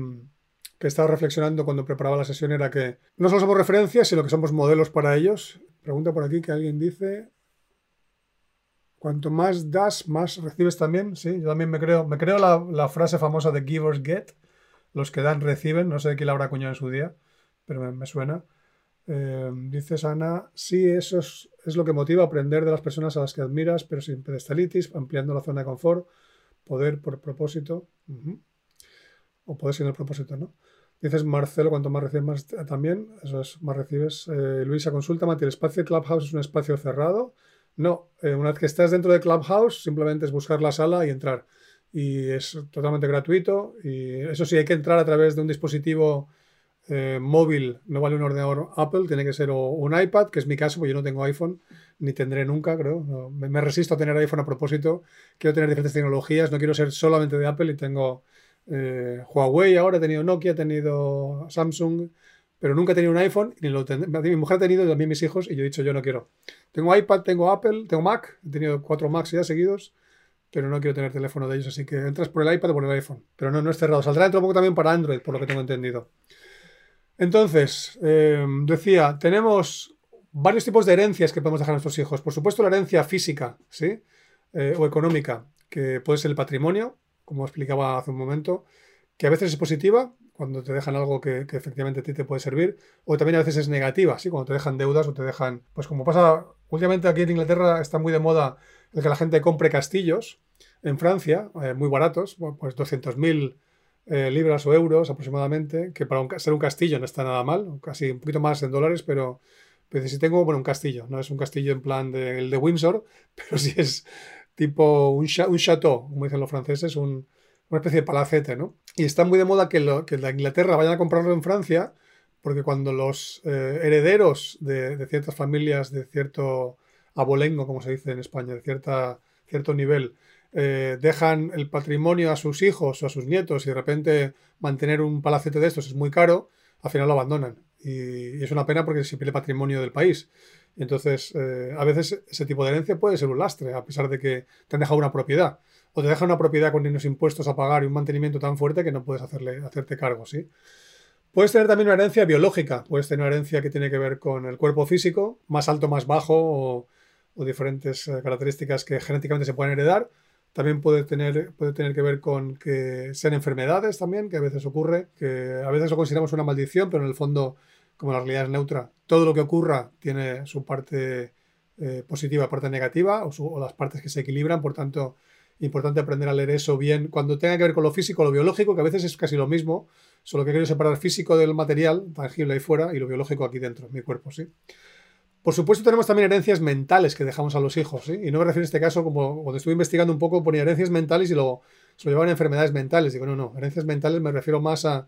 que estaba reflexionando cuando preparaba la sesión era que no solo somos referencias, sino que somos modelos para ellos. Pregunta por aquí que alguien dice, Cuanto más das, más recibes también. Sí, yo también me creo, me creo la, frase famosa de givers get. Los que dan reciben. No sé de quién la habrá acuñado en su día, pero me, suena. Eh, dices, Ana, sí, eso es, lo que motiva aprender de las personas a las que admiras, pero sin pedestalitis, ampliando la zona de confort, poder por propósito. O poder sin el propósito, ¿no? Dices, Marcelo, cuanto más recibes, más también. Eso es, más recibes. Eh, Luisa, consulta, Mati, ¿el espacio Clubhouse es un espacio cerrado? No, eh, una vez que estás dentro de Clubhouse, simplemente es buscar la sala y entrar. Y es totalmente gratuito. Y eso sí, hay que entrar a través de un dispositivo eh, móvil. No vale un ordenador Apple, tiene que ser un iPad, que es mi caso, porque yo no tengo iPhone, ni tendré nunca, creo. me, resisto a tener iPhone a propósito. Quiero tener diferentes tecnologías, no quiero ser solamente de Apple y tengo eh, Huawei ahora, he tenido Nokia, he tenido Samsung pero nunca he tenido un iPhone, ni lo mi mujer ha tenido, también mis hijos, y yo he dicho, yo no quiero. Tengo iPad, tengo Apple, tengo Mac, he tenido cuatro Macs ya seguidos, pero no quiero tener teléfono de ellos, así que entras por el iPad o por el iPhone, pero no, no es cerrado. Saldrá dentro un poco también para Android, por lo que tengo entendido. Entonces, eh, decía, tenemos varios tipos de herencias que podemos dejar a nuestros hijos. Por supuesto, la herencia física, ¿sí? Eh, o económica, que puede ser el patrimonio, como explicaba hace un momento, que a veces es positiva cuando te dejan algo que, efectivamente a ti te puede servir, o también a veces es negativa, ¿sí? cuando te dejan deudas o te dejan, pues como pasa últimamente aquí en Inglaterra está muy de moda el que la gente compre castillos en Francia, eh, muy baratos, pues 200.000 eh, libras o euros aproximadamente, que para ser un castillo no está nada mal, casi un poquito más en dólares, pero, pero si tengo bueno, un castillo, no es un castillo en plan de, el de Windsor, pero si es tipo un, un chateau, como dicen los franceses, un, una especie de palacete, ¿no? Y está muy de moda que, lo, que la Inglaterra vayan a comprarlo en Francia, porque cuando los eh, herederos de, ciertas familias de cierto abolengo, como se dice en España, de cierta, cierto nivel, eh, dejan el patrimonio a sus hijos o a sus nietos y de repente mantener un palacete de estos es muy caro, al final lo abandonan. Y, es una pena porque se pierde patrimonio del país. entonces, eh, a veces ese tipo de herencia puede ser un lastre, a pesar de que te han dejado una propiedad. O te dejan una propiedad con unos impuestos a pagar y un mantenimiento tan fuerte que no puedes hacerle, hacerte cargo, ¿sí? Puedes tener también una herencia biológica, puedes tener una herencia que tiene que ver con el cuerpo físico, más alto, más bajo, o, diferentes eh, características que genéticamente se pueden heredar. También puede tener, puede tener que ver con que sean enfermedades también, que a veces ocurre, que a veces lo consideramos una maldición, pero en el fondo como la realidad es neutra, todo lo que ocurra tiene su parte eh, positiva, parte negativa, o, las partes que se equilibran, por tanto, importante aprender a leer eso bien cuando tenga que ver con lo físico, lo biológico, que a veces es casi lo mismo, solo que quiero separar físico del material, tangible ahí fuera, y lo biológico aquí dentro, en mi cuerpo, ¿sí? Por supuesto, tenemos también herencias mentales que dejamos a los hijos, ¿sí? Y no me refiero a este caso como cuando estuve investigando un poco, ponía herencias mentales y luego se lo llevaban a enfermedades mentales. Digo, no, no, herencias mentales me refiero más a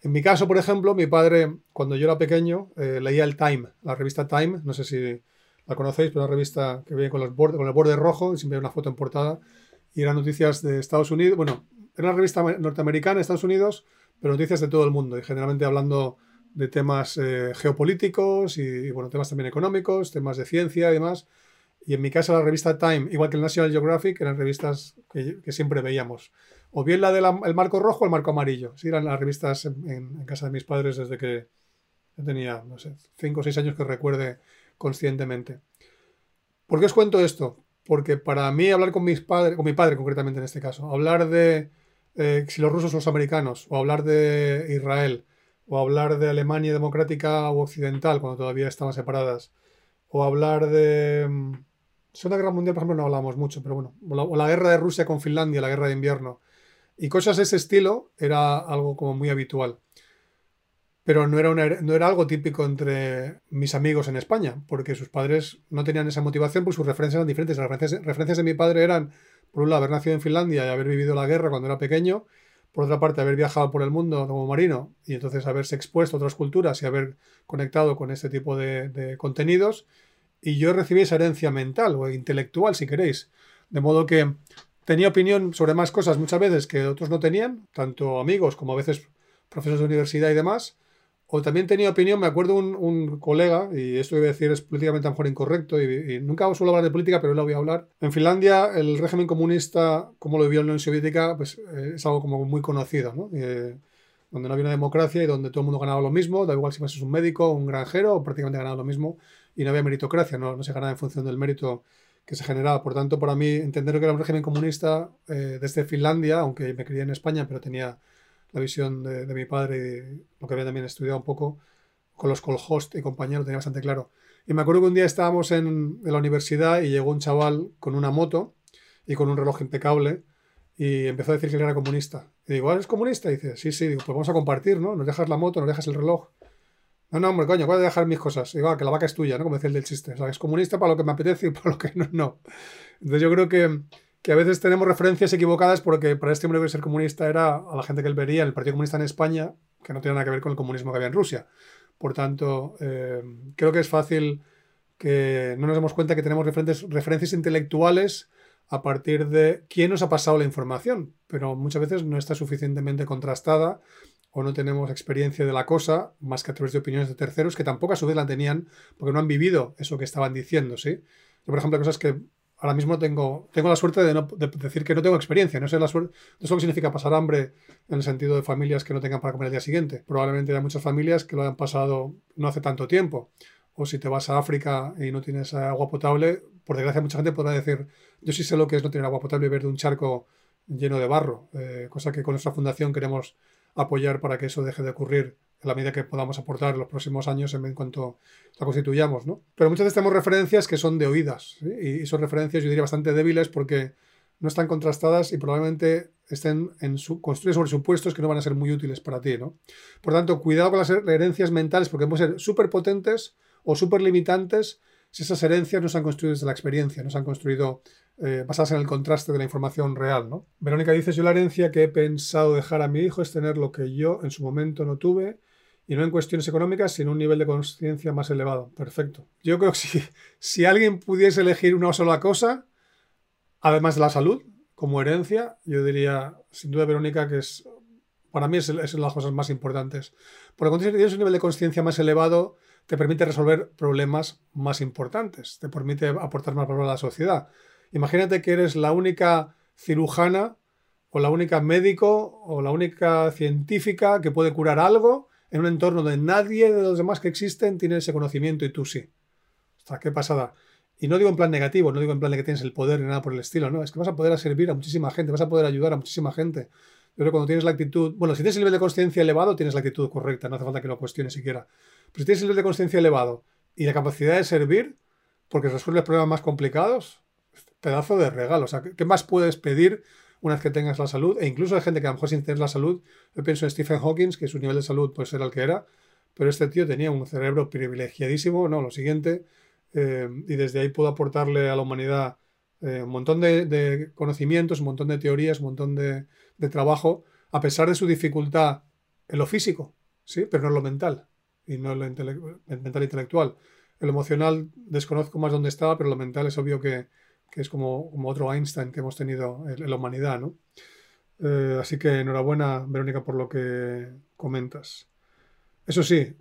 en mi caso, por ejemplo, mi padre, cuando yo era pequeño, eh, leía el Time, la revista Time, no sé si la conocéis, pero una revista que viene con, los con el borde rojo, y siempre hay una foto en portada, y eran noticias de Estados Unidos, bueno, era una revista norteamericana Estados Unidos, pero noticias de todo el mundo, y generalmente hablando de temas eh, geopolíticos y, bueno, temas también económicos, temas de ciencia y demás. Y en mi caso la revista Time, igual que el National Geographic, eran revistas que siempre veíamos o bien la del marco rojo o el marco amarillo. Sí, eran las revistas en, casa de mis padres desde que tenía, no sé, 5 o 6 años que recuerde conscientemente. ¿Por qué os cuento esto? Porque para mí hablar con mis padres, con mi padre concretamente en este caso, hablar de eh, si los rusos o los americanos, o hablar de Israel, o hablar de Alemania democrática o occidental cuando todavía estaban separadas, o hablar de... Mm, Segunda Guerra Mundial, por ejemplo, no hablamos mucho, pero bueno, o la guerra de Rusia con Finlandia, la guerra de invierno, y cosas de ese estilo era algo como muy habitual. Pero no era, no era algo típico entre mis amigos en España, porque sus padres no tenían esa motivación, pues sus referencias eran diferentes. Las referencias, de mi padre eran, por un lado, haber nacido en Finlandia y haber vivido la guerra cuando era pequeño, por otra parte, haber viajado por el mundo como marino y entonces haberse expuesto a otras culturas y haber conectado con este tipo de, de contenidos. Y yo recibí esa herencia mental o intelectual, si queréis. De modo que tenía opinión sobre más cosas muchas veces que otros no tenían, tanto amigos como a veces profesores de universidad y demás. O también tenía opinión, me acuerdo un, un colega, y esto a decir es políticamente a lo mejor incorrecto, y, nunca suelo hablar de política, pero hoy lo voy a hablar. En Finlandia, el régimen comunista, como lo vivió la Unión Soviética, pues eh, es algo como muy conocido, ¿no? Eh, donde no había una democracia y donde todo el mundo ganaba lo mismo, da igual si vas un médico un granjero, prácticamente ganaba lo mismo, y no había meritocracia, no, no se ganaba en función del mérito que se generaba. Por tanto, para mí, entender que era un régimen comunista eh, desde Finlandia, aunque me crié en España, pero tenía la visión de, mi padre, y lo que había también estudiado un poco con los Colhost y compañeros, tenía bastante claro. Y me acuerdo que un día estábamos en, la universidad y llegó un chaval con una moto y con un reloj impecable y empezó a decir que él era comunista. Y digo, ¿eres comunista? Y dice, sí, sí, digo, pues vamos a compartir, ¿no? Nos dejas la moto, nos dejas el reloj. No, no, hombre, coño, voy a dejar mis cosas. Igual, que la vaca es tuya, ¿no? Como decía el del chiste. O sea, es comunista para lo que me apetece y para lo que no, no. Entonces yo creo que, que a veces tenemos referencias equivocadas porque para este hombre que ser comunista era a la gente que él vería el Partido Comunista en España, que no tiene nada que ver con el comunismo que había en Rusia. Por tanto, eh, creo que es fácil que no nos demos cuenta que tenemos referentes, referencias intelectuales a partir de quién nos ha pasado la información, pero muchas veces no está suficientemente contrastada o no tenemos experiencia de la cosa más que a través de opiniones de terceros que tampoco a su vez la tenían porque no han vivido eso que estaban diciendo, ¿sí? Yo, por ejemplo, cosas que ahora mismo tengo, tengo la suerte de, no, decir que no tengo experiencia, no sé la suerte, no sé lo que significa pasar hambre en el sentido de familias que no tengan para comer el día siguiente. Probablemente hay muchas familias que lo han pasado no hace tanto tiempo. O si te vas a África y no tienes agua potable, por desgracia mucha gente podrá decir, yo sí sé lo que es no tener agua potable y ver de un charco lleno de barro, eh, cosa que con nuestra fundación queremos apoyar para que eso deje de ocurrir en la medida que podamos aportar en los próximos años en cuanto la constituyamos, ¿no? Pero muchas veces tenemos referencias que son de oídas, y son referencias, yo diría, bastante débiles porque no están contrastadas y probablemente estén en su, construidas sobre supuestos que no van a ser muy útiles para ti, ¿no? Por tanto, cuidado con las herencias mentales porque pueden ser súper potentes o súper limitantes si esas herencias no se han construido desde la experiencia, no se han construido eh, basadas en el contraste de la información real. ¿no? Verónica dice, yo la herencia que he pensado dejar a mi hijo es tener lo que yo en su momento no tuve y no en cuestiones económicas, sino un nivel de conciencia más elevado. Perfecto. Yo creo que si, alguien pudiese elegir una sola cosa, además de la salud, como herencia, yo diría, sin duda, Verónica, que es para mí es, es las cosas más importantes. Porque cuando tienes un nivel de conciencia más elevado, te permite resolver problemas más importantes, te permite aportar más valor a la sociedad. Imagínate que eres la única cirujana o la única médico o la única científica que puede curar algo en un entorno donde nadie de los demás que existen tiene ese conocimiento y tú sí. Ostras, qué pasada. Y no digo en plan negativo, no digo en plan de que tienes el poder ni nada por el estilo, no, es que vas a poder servir a muchísima gente, vas a poder ayudar a muchísima gente. Pero cuando tienes la actitud, bueno, si tienes el nivel de conciencia elevado, tienes la actitud correcta, no hace falta que lo cuestiones siquiera. Pero si tienes el nivel de conciencia elevado y la capacidad de servir, porque resuelves problemas más complicados, pedazo de regalo. O sea, ¿qué más puedes pedir una vez que tengas la salud? E incluso hay gente que a lo mejor sin tener la salud, yo pienso en Stephen Hawking, que su nivel de salud pues era el que era, pero este tío tenía un cerebro privilegiadísimo, no, lo siguiente, eh, y desde ahí pudo aportarle a la humanidad eh, un montón de, conocimientos, un montón de teorías, un montón de, trabajo, a pesar de su dificultad en lo físico, ¿sí? pero no en lo mental, y no en lo mental intelectual. El emocional desconozco más dónde estaba, pero lo mental es obvio que, es como, como, otro Einstein que hemos tenido en, la humanidad. ¿no? Eh, así que enhorabuena, Verónica, por lo que comentas. Eso sí,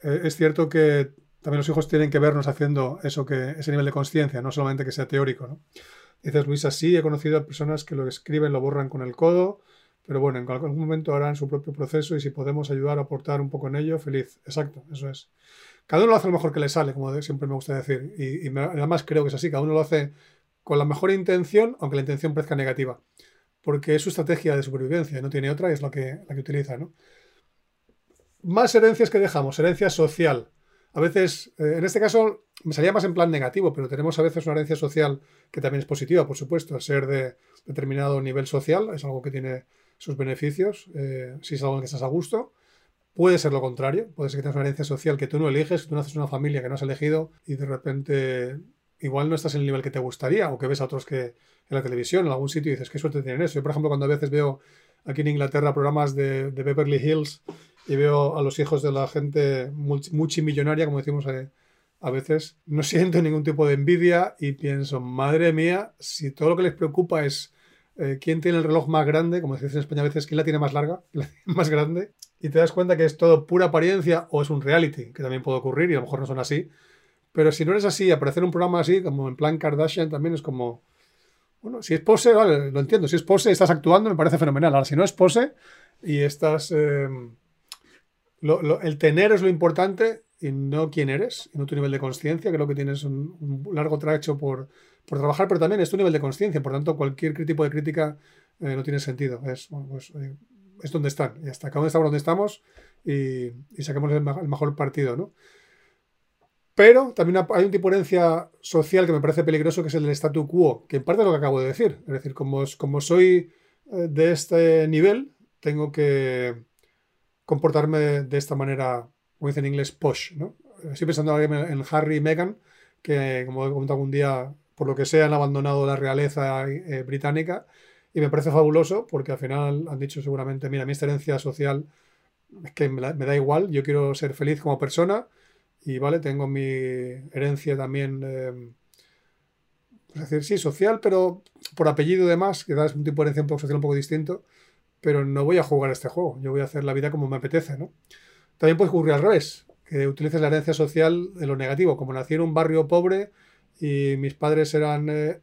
es cierto que también los hijos tienen que vernos haciendo eso que ese nivel de conciencia, no solamente que sea teórico. ¿no? Dices, Luisa, sí, he conocido a personas que lo escriben, lo borran con el codo, pero bueno, en algún momento harán su propio proceso y si podemos ayudar a aportar un poco en ello, feliz. Exacto, eso es. Cada uno lo hace lo mejor que le sale, como siempre me gusta decir. Y, además creo que es así, cada uno lo hace con la mejor intención, aunque la intención parezca negativa. Porque es su estrategia de supervivencia, no tiene otra es la que, la que utiliza. ¿no? Más herencias que dejamos, herencia social a veces, eh, en este caso, me salía más en plan negativo, pero tenemos a veces una herencia social que también es positiva, por supuesto, al ser de determinado nivel social, es algo que tiene sus beneficios, eh, si es algo en que estás a gusto. Puede ser lo contrario, puede ser que tengas una herencia social que tú no eliges, tú naces en una familia que no has elegido y de repente igual no estás en el nivel que te gustaría o que ves a otros que en la televisión, en algún sitio y dices, qué suerte tienen eso. Yo, por ejemplo, cuando a veces veo aquí en Inglaterra programas de, Beverly Hills y veo a los hijos de la gente multimillonaria, como decimos eh, a veces, no siento ningún tipo de envidia y pienso, madre mía, si todo lo que les preocupa es eh, quién tiene el reloj más grande, como se dice en España a veces, quién la tiene más larga, más grande, y te das cuenta que es todo pura apariencia o es un reality, que también puede ocurrir y a lo mejor no son así. Pero si no eres así, aparecer un programa así, como en plan Kardashian, también es como, bueno, si es pose, vale, lo entiendo, si es pose estás actuando, me parece fenomenal. Ahora, si no es pose y estás... Eh, el tener es lo importante y no quién eres, y no tu nivel de conciencia. Creo que tienes un, largo trecho por, por, trabajar, pero también es tu nivel de conciencia. Por tanto, cualquier tipo de crítica eh, no tiene sentido. Es, pues, eh, es donde están. Y hasta acá donde estamos donde estamos y, y saquemos el, mejor partido, ¿no? Pero también hay un tipo de herencia social que me parece peligroso, que es el del statu quo, que en parte es lo que acabo de decir. Es decir, como, como soy eh, de este nivel, tengo que comportarme de esta manera, como dice en inglés, posh, ¿no? Estoy pensando en Harry y Meghan, que como he comentado algún día, por lo que sea, han abandonado la realeza eh, británica y me parece fabuloso porque al final han dicho seguramente, mira, mi herencia social es que me, da igual, yo quiero ser feliz como persona y vale, tengo mi herencia también, eh, es decir, sí, social, pero por apellido y demás, que es un tipo de herencia un poco social un poco distinto pero no voy a jugar este juego, yo voy a hacer la vida como me apetece, ¿no? También puede ocurrir al revés, que utilices la herencia social de lo negativo, como nací en un barrio pobre y mis padres eran, eh,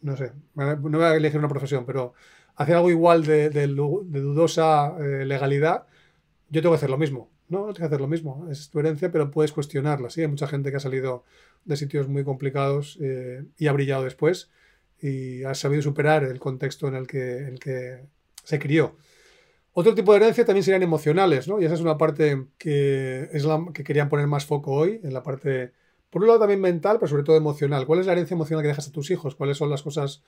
no sé, no voy a elegir una profesión, pero hacían algo igual de, dudosa eh, legalidad, yo tengo que hacer lo mismo. No, no tengo que hacer lo mismo, es tu herencia, pero puedes cuestionarla. Sí, hay mucha gente que ha salido de sitios muy complicados eh, y ha brillado después y ha sabido superar el contexto en el que, en el que se crió. Otro tipo de herencia también serían emocionales, ¿no? Y esa es una parte que es la que querían poner más foco hoy, en la parte, por un lado también mental, pero sobre todo emocional. ¿Cuál es la herencia emocional que dejas a tus hijos? ¿Cuáles son las cosas,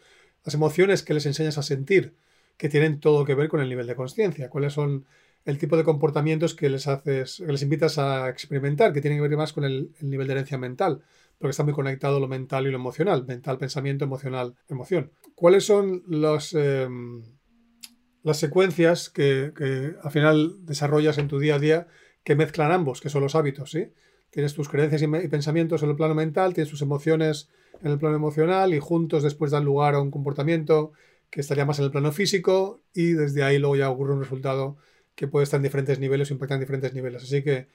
las emociones que les enseñas a sentir, que tienen todo que ver con el nivel de conciencia? ¿Cuáles son el tipo de comportamientos que les haces, que les invitas a experimentar, que tienen que ver más con el, nivel de herencia mental? Porque está muy conectado lo mental y lo emocional. Mental, pensamiento, emocional, emoción. ¿Cuáles son. Em, las secuencias que, al final desarrollas en tu día a día que mezclan ambos, que son los hábitos, ¿sí? Tienes tus creencias y, pensamientos en el plano mental, tienes tus emociones en el plano emocional y juntos después dan lugar a un comportamiento que estaría más en el plano físico y desde ahí luego ya ocurre un resultado que puede estar en diferentes niveles o impactar en diferentes niveles. Así que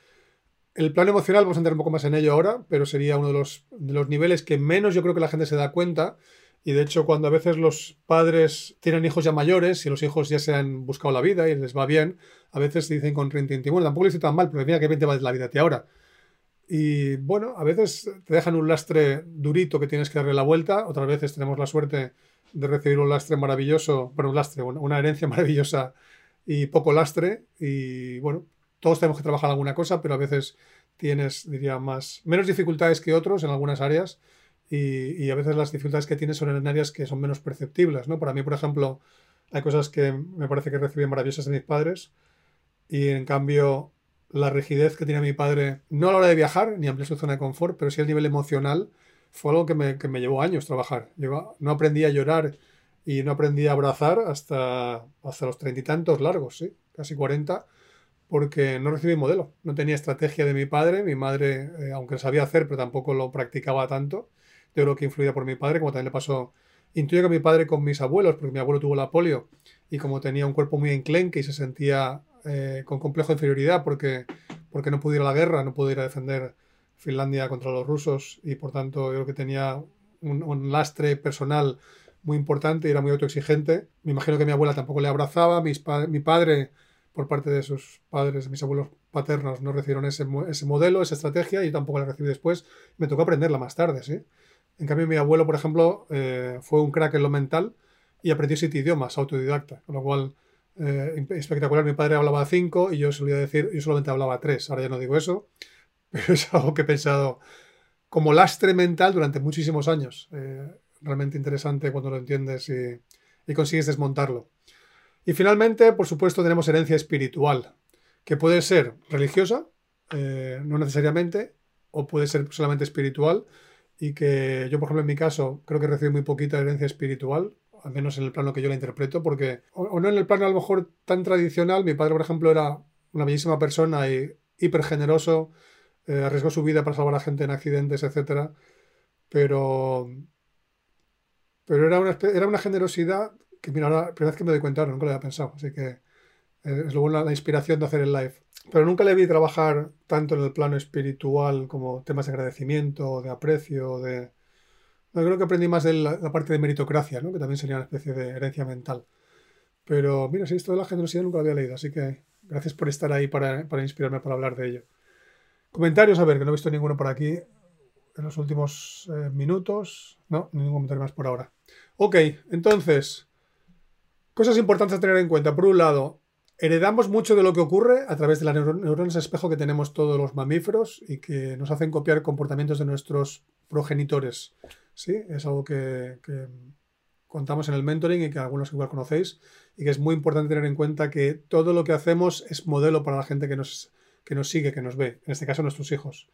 El plano emocional, vamos a entrar un poco más en ello ahora, pero sería uno de los, de los niveles que menos yo creo que la gente se da cuenta. Y de hecho, cuando a veces los padres tienen hijos ya mayores y los hijos ya se han buscado la vida y les va bien, a veces dicen con rintintín, bueno, tampoco le hice tan mal, pero mira que bien te va la vida a ti ahora. Y bueno, a veces te dejan un lastre durito que tienes que darle la vuelta, otras veces tenemos la suerte de recibir un lastre maravilloso, bueno, un lastre, una herencia maravillosa y poco lastre. Y bueno, todos tenemos que trabajar alguna cosa, pero a veces tienes, diría, más, menos dificultades que otros en algunas áreas y, a veces las dificultades que tienes son en áreas que son menos perceptibles, ¿no? Para mí, por ejemplo, hay cosas que me parece que recibí maravillosas de mis padres y en cambio la rigidez que tiene mi padre, no a la hora de viajar ni ampliar su zona de confort, pero sí a nivel emocional, fue algo que me, que me llevó años trabajar. Yo no aprendí a llorar y no aprendí a abrazar hasta, hasta los treinta y tantos largos, ¿sí? casi cuarenta, porque no recibí modelo. No tenía estrategia de mi padre. Mi madre, eh, aunque sabía hacer, pero tampoco lo practicaba tanto. Yo creo que influida por mi padre, como también le pasó. Intuyo que mi padre con mis abuelos, porque mi abuelo tuvo la polio y como tenía un cuerpo muy enclenque y se sentía eh, con complejo de inferioridad porque, porque no pudo ir a la guerra, no pudo ir a defender Finlandia contra los rusos y por tanto yo creo que tenía un, lastre personal muy importante y era muy autoexigente. Me imagino que mi abuela tampoco le abrazaba, mis mi padre por parte de sus padres, mis abuelos paternos, no recibieron ese, ese modelo, esa estrategia, y yo tampoco la recibí después. Me tocó aprenderla más tarde, ¿sí? En cambio, mi abuelo, por ejemplo, eh, fue un crack en lo mental y aprendió siete idiomas, autodidacta, con lo cual eh, espectacular. Mi padre hablaba cinco y yo solía decir, yo solamente hablaba tres. Ahora ya no digo eso, pero es algo que he pensado como lastre mental durante muchísimos años. Eh, realmente interesante cuando lo entiendes y, consigues desmontarlo. Y finalmente, por supuesto, tenemos herencia espiritual, que puede ser religiosa, eh, no necesariamente, o puede ser solamente espiritual, y que yo, por ejemplo, en mi caso, creo que recibo muy poquita herencia espiritual, al menos en el plano que yo la interpreto, porque, o, no en el plano a lo mejor tan tradicional, mi padre, por ejemplo, era una bellísima persona y hiper generoso, eh, arriesgó su vida para salvar a gente en accidentes, etc. Pero, pero era, una, era una generosidad que mira, la primera vez que me doy cuenta, nunca lo había pensado, así que eh, es luego la, inspiración de hacer el live. Pero nunca le vi trabajar tanto en el plano espiritual como temas de agradecimiento, de aprecio, de... Creo que aprendí más de la, parte de meritocracia, ¿no? que también sería una especie de herencia mental. Pero mira, si esto de la generosidad nunca lo había leído, así que gracias por estar ahí para, para inspirarme para hablar de ello. Comentarios, a ver, que no he visto ninguno por aquí en los últimos eh, minutos. No, ningún comentario más por ahora. Ok, entonces, Cosas importantes a tener en cuenta. Por un lado, heredamos mucho de lo que ocurre a través de las neuronas espejo que tenemos todos los mamíferos y que nos hacen copiar comportamientos de nuestros progenitores. ¿Sí? Es algo que, contamos en el mentoring y que algunos igual conocéis y que es muy importante tener en cuenta que todo lo que hacemos es modelo para la gente que nos, que nos sigue, que nos ve, en este caso nuestros hijos.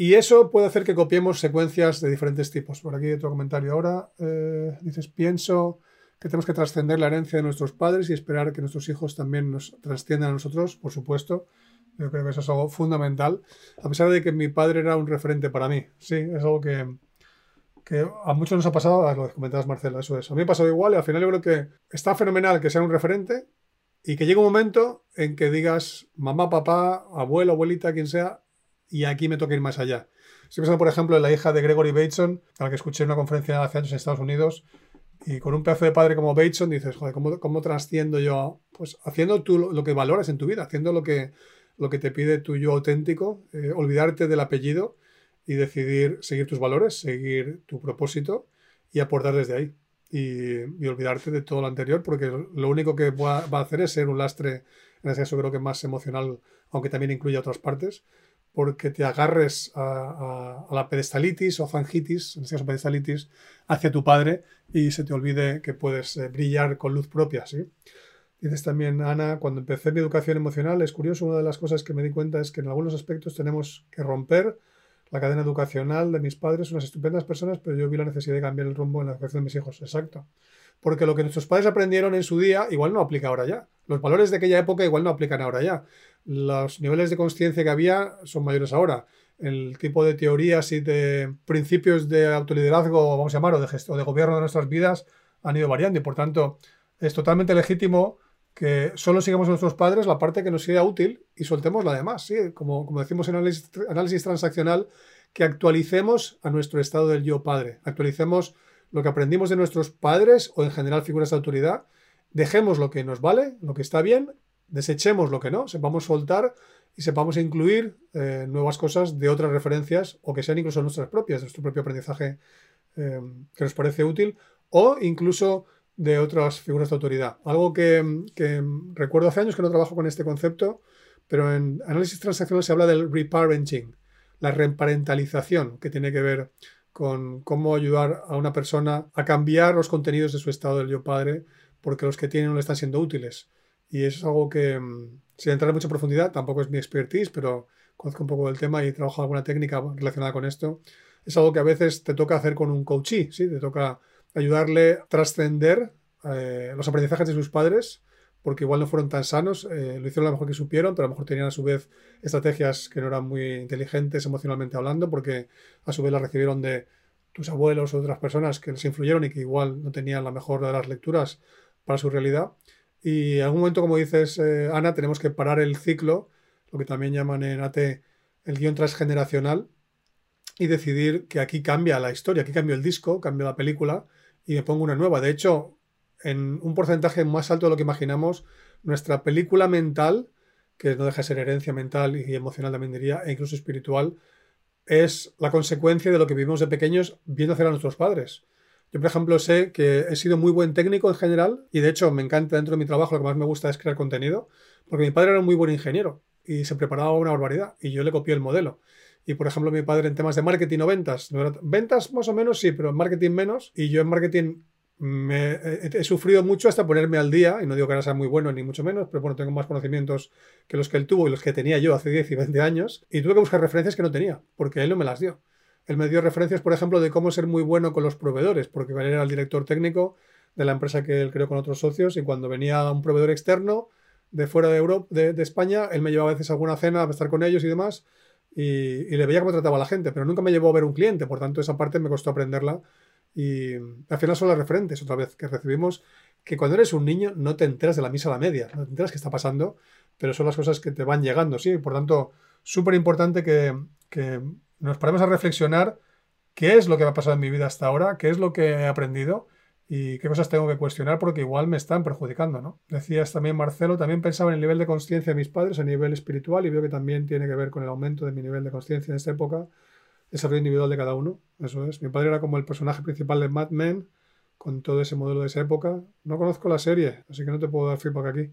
Y eso puede hacer que copiemos secuencias de diferentes tipos. Por aquí otro comentario ahora. Eh, dices, pienso que tenemos que trascender la herencia de nuestros padres y esperar que nuestros hijos también nos trasciendan a nosotros, por supuesto. Yo creo que eso es algo fundamental, a pesar de que mi padre era un referente para mí. Sí, es algo que, que a muchos nos ha pasado, a lo que comentabas Marcela, eso es. A mí me ha pasado igual y al final yo creo que está fenomenal que sea un referente y que llegue un momento en que digas mamá, papá, abuelo, abuelita, quien sea, y aquí me toca ir más allá. Estoy pensando, por ejemplo, en la hija de Gregory Bateson, a la que escuché en una conferencia hace años en Estados Unidos, y con un pedazo de padre como Bateson dices, joder, ¿cómo, cómo trasciendo yo? Pues haciendo tú lo, que valoras en tu vida, haciendo lo que, lo que te pide tu yo auténtico, eh, olvidarte del apellido y decidir seguir tus valores, seguir tu propósito y aportar desde ahí. Y, olvidarte de todo lo anterior, porque lo único que va, va, a hacer es ser un lastre, en ese caso creo que más emocional, aunque también incluye otras partes, porque te agarres a, la pedestalitis o fangitis, en este caso pedestalitis, hacia tu padre y se te olvide que puedes eh, brillar con luz propia. ¿sí? Dices también, Ana, cuando empecé mi educación emocional, es curioso, una de las cosas que me di cuenta es que en algunos aspectos tenemos que romper la cadena educacional de mis padres, unas estupendas personas, pero yo vi la necesidad de cambiar el rumbo en la educación de mis hijos. Exacto. Porque lo que nuestros padres aprendieron en su día igual no aplica ahora ya. Los valores de aquella época igual no aplican ahora ya los niveles de conciencia que había son mayores ahora. El tipo de teorías y de principios de autoliderazgo, vamos a llamar, o de, de gobierno de nuestras vidas han ido variando y por tanto es totalmente legítimo que solo sigamos a nuestros padres la parte que nos sea útil y soltemos la demás, ¿sí? Como, como decimos en análisis, análisis transaccional, que actualicemos a nuestro estado del yo padre, actualicemos lo que aprendimos de nuestros padres o en general figuras de autoridad, dejemos lo que nos vale, lo que está bien, desechemos lo que no, sepamos soltar y sepamos incluir eh, nuevas cosas de otras referencias o que sean incluso nuestras propias, nuestro propio aprendizaje eh, que nos parece útil o incluso de otras figuras de autoridad. Algo que, que, recuerdo hace años que no trabajo con este concepto, pero en análisis transaccional se habla del reparenting, la reparentalización, que tiene que ver con cómo ayudar a una persona a cambiar los contenidos de su estado del yo padre porque los que tienen no le están siendo útiles. Y eso es algo que, mm, sin entrar en mucha profundidad, tampoco es mi expertise, pero conozco un poco del tema y he trabajado alguna técnica relacionada con esto. Es algo que a veces te toca hacer con un coachee, ¿sí? Te toca ayudarle a trascender eh, los aprendizajes de sus padres porque igual no fueron tan sanos, eh, lo hicieron lo mejor que supieron, pero a lo mejor tenían a su vez estrategias que no eran muy inteligentes emocionalmente hablando, porque a su vez las recibieron de tus abuelos o otras personas que les influyeron y que igual no tenían la mejor de las lecturas para su realidad. Y en algún momento, como dices, eh, Ana, tenemos que parar el ciclo, lo que también llaman en AT el guion transgeneracional, y decidir que aquí cambia la historia, aquí cambia el disco, cambia la película y me pongo una nueva. De hecho, en un porcentaje más alto de lo que imaginamos, nuestra película mental, que no deja de ser herencia mental y emocional también diría, e incluso espiritual, es la consecuencia de lo que vivimos de pequeños viendo hacer a nuestros padres. Yo, por ejemplo, sé que he sido muy buen técnico en general y de hecho me encanta dentro de mi trabajo, lo que más me gusta es crear contenido, porque mi padre era un muy buen ingeniero y se preparaba una barbaridad y yo le copié el modelo. Y por ejemplo, mi padre en temas de marketing o ventas, ventas más o menos sí, pero en marketing menos. Y yo en marketing me, he, sufrido mucho hasta ponerme al día, y no digo que ahora sea muy bueno ni mucho menos, pero bueno, tengo más conocimientos que los que él tuvo y los que tenía yo hace 10 y 20 años, y tuve que buscar referencias que no tenía, porque él no me las dio. Él me dio referencias, por ejemplo, de cómo ser muy bueno con los proveedores, porque él era el director técnico de la empresa que él creó con otros socios, y cuando venía un proveedor externo de fuera de, Europa, de, España, él me llevaba a veces a alguna cena a estar con ellos y demás, y, y, le veía cómo trataba a la gente, pero nunca me llevó a ver un cliente, por tanto esa parte me costó aprenderla y al final son las referentes, otra vez, que recibimos, que cuando eres un niño no te enteras de la misa a la media, no te enteras qué está pasando, pero son las cosas que te van llegando, ¿sí? Por tanto, súper importante que, que nos paremos a reflexionar qué es lo que ha pasado en mi vida hasta ahora, qué es lo que he aprendido y qué cosas tengo que cuestionar porque igual me están perjudicando, ¿no? Decías también, Marcelo, también pensaba en el nivel de conciencia de mis padres a nivel espiritual y veo que también tiene que ver con el aumento de mi nivel de conciencia en esta época desarrollo individual de cada uno. Eso es. Mi padre era como el personaje principal de Mad Men, con todo ese modelo de esa época. No conozco la serie, así que no te puedo dar feedback aquí.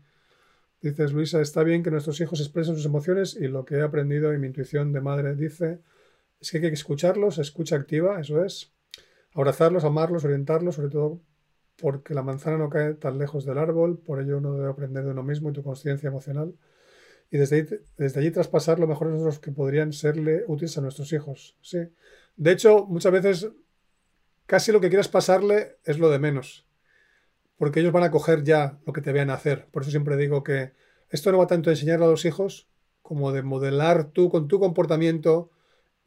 Dices, Luisa, está bien que nuestros hijos expresen sus emociones y lo que he aprendido y mi intuición de madre dice es que hay que escucharlos, escucha activa, eso es. Abrazarlos, amarlos, orientarlos, sobre todo porque la manzana no cae tan lejos del árbol, por ello uno debe aprender de uno mismo y tu conciencia emocional y desde, ahí, desde allí traspasar lo mejor de nosotros que podrían serle útiles a nuestros hijos. Sí. De hecho, muchas veces casi lo que quieras pasarle es lo de menos, porque ellos van a coger ya lo que te vean hacer. Por eso siempre digo que esto no va tanto de enseñarle a los hijos como de modelar tú con tu comportamiento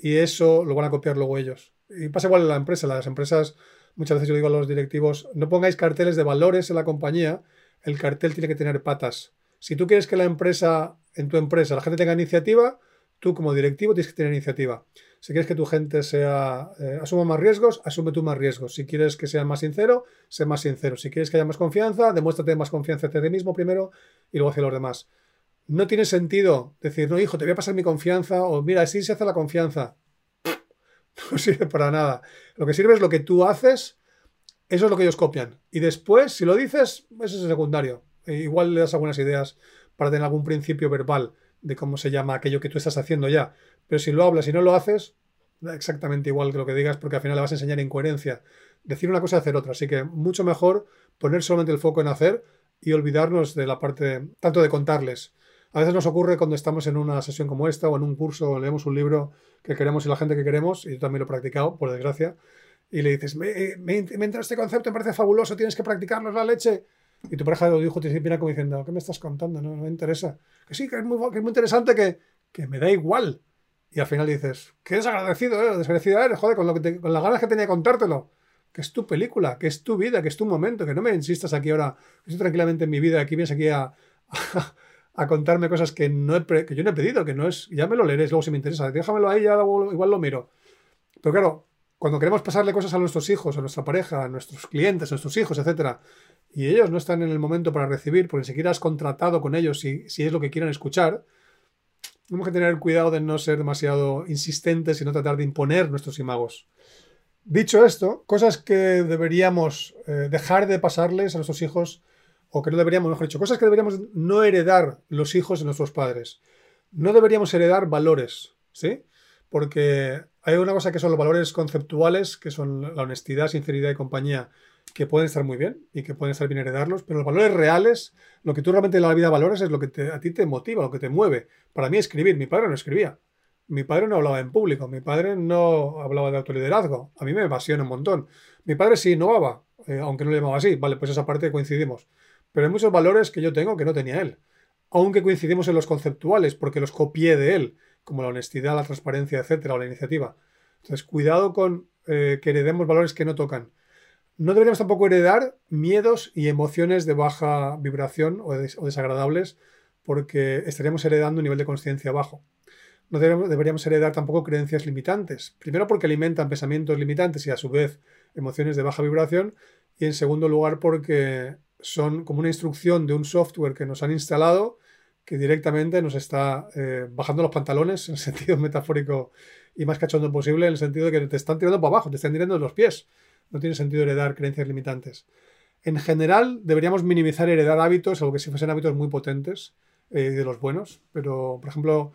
y eso lo van a copiar luego ellos. Y pasa igual en la empresa. Las empresas, muchas veces yo digo a los directivos, no pongáis carteles de valores en la compañía, el cartel tiene que tener patas. Si tú quieres que la empresa en tu empresa la gente tenga iniciativa, tú como directivo tienes que tener iniciativa. Si quieres que tu gente sea eh, asuma más riesgos, asume tú más riesgos. Si quieres que sea más sincero, sé más sincero. Si quieres que haya más confianza, demuéstrate más confianza hacia ti mismo primero y luego hacia los demás. No tiene sentido decir, no, hijo, te voy a pasar mi confianza o mira, así se hace la confianza. No sirve para nada. Lo que sirve es lo que tú haces, eso es lo que ellos copian. Y después, si lo dices, eso es secundario. E igual le das algunas ideas para tener algún principio verbal de cómo se llama aquello que tú estás haciendo ya. Pero si lo hablas y no lo haces, da exactamente igual que lo que digas, porque al final le vas a enseñar incoherencia. Decir una cosa y hacer otra. Así que mucho mejor poner solamente el foco en hacer y olvidarnos de la parte tanto de contarles. A veces nos ocurre cuando estamos en una sesión como esta o en un curso o leemos un libro que queremos y la gente que queremos, y yo también lo he practicado, por desgracia, y le dices, me, me, me entra este concepto, me parece fabuloso, tienes que practicarlo, la leche. Y tu pareja lo dijo, te viene como diciendo, ¿qué me estás contando? No, me interesa. Que sí, que es muy, que es muy interesante, que, que, me da igual. Y al final dices, qué desagradecido, ¿eh? desagradecido eres, joder, con, lo que con las ganas que tenía de contártelo. que es tu película, que es tu vida, que es tu momento, que no me insistas aquí ahora, que estoy tranquilamente en mi vida, aquí vienes aquí a, a, contarme cosas que, no que yo no he pedido, que no es, ya me lo leeréis luego si me interesa, déjamelo ahí, ya igual lo miro. Pero claro, cuando queremos pasarle cosas a nuestros hijos, a nuestra pareja, a nuestros clientes, a nuestros hijos, etcétera, y ellos no están en el momento para recibir, porque ni siquiera has contratado con ellos si, si es lo que quieren escuchar, tenemos que tener cuidado de no ser demasiado insistentes y no tratar de imponer nuestros imagos. Dicho esto, cosas que deberíamos eh, dejar de pasarles a nuestros hijos, o que no deberíamos, mejor dicho, cosas que deberíamos no heredar los hijos de nuestros padres. No deberíamos heredar valores, ¿sí? Porque hay una cosa que son los valores conceptuales, que son la honestidad, sinceridad y compañía, que pueden estar muy bien y que pueden estar bien heredarlos, pero los valores reales, lo que tú realmente en la vida valoras es lo que a ti te motiva, lo que te mueve. Para mí escribir, mi padre no escribía. Mi padre no hablaba en público, mi padre no hablaba de autoliderazgo. A mí me apasiona un montón. Mi padre sí innovaba, eh, aunque no le llamaba así. Vale, pues esa parte coincidimos. Pero hay muchos valores que yo tengo que no tenía él. Aunque coincidimos en los conceptuales, porque los copié de él, como la honestidad, la transparencia, etcétera, o la iniciativa. Entonces, cuidado con eh, que heredemos valores que no tocan. No deberíamos tampoco heredar miedos y emociones de baja vibración o, desagradables, porque estaríamos heredando un nivel de conciencia bajo no deberíamos heredar tampoco creencias limitantes. Primero porque alimentan pensamientos limitantes y a su vez emociones de baja vibración. Y en segundo lugar porque son como una instrucción de un software que nos han instalado que directamente nos está eh, bajando los pantalones en el sentido metafórico y más cachondo posible, en el sentido de que te están tirando para abajo, te están tirando de los pies. No tiene sentido heredar creencias limitantes. En general, deberíamos minimizar heredar hábitos, algo que si fuesen hábitos muy potentes, eh, de los buenos. Pero, por ejemplo,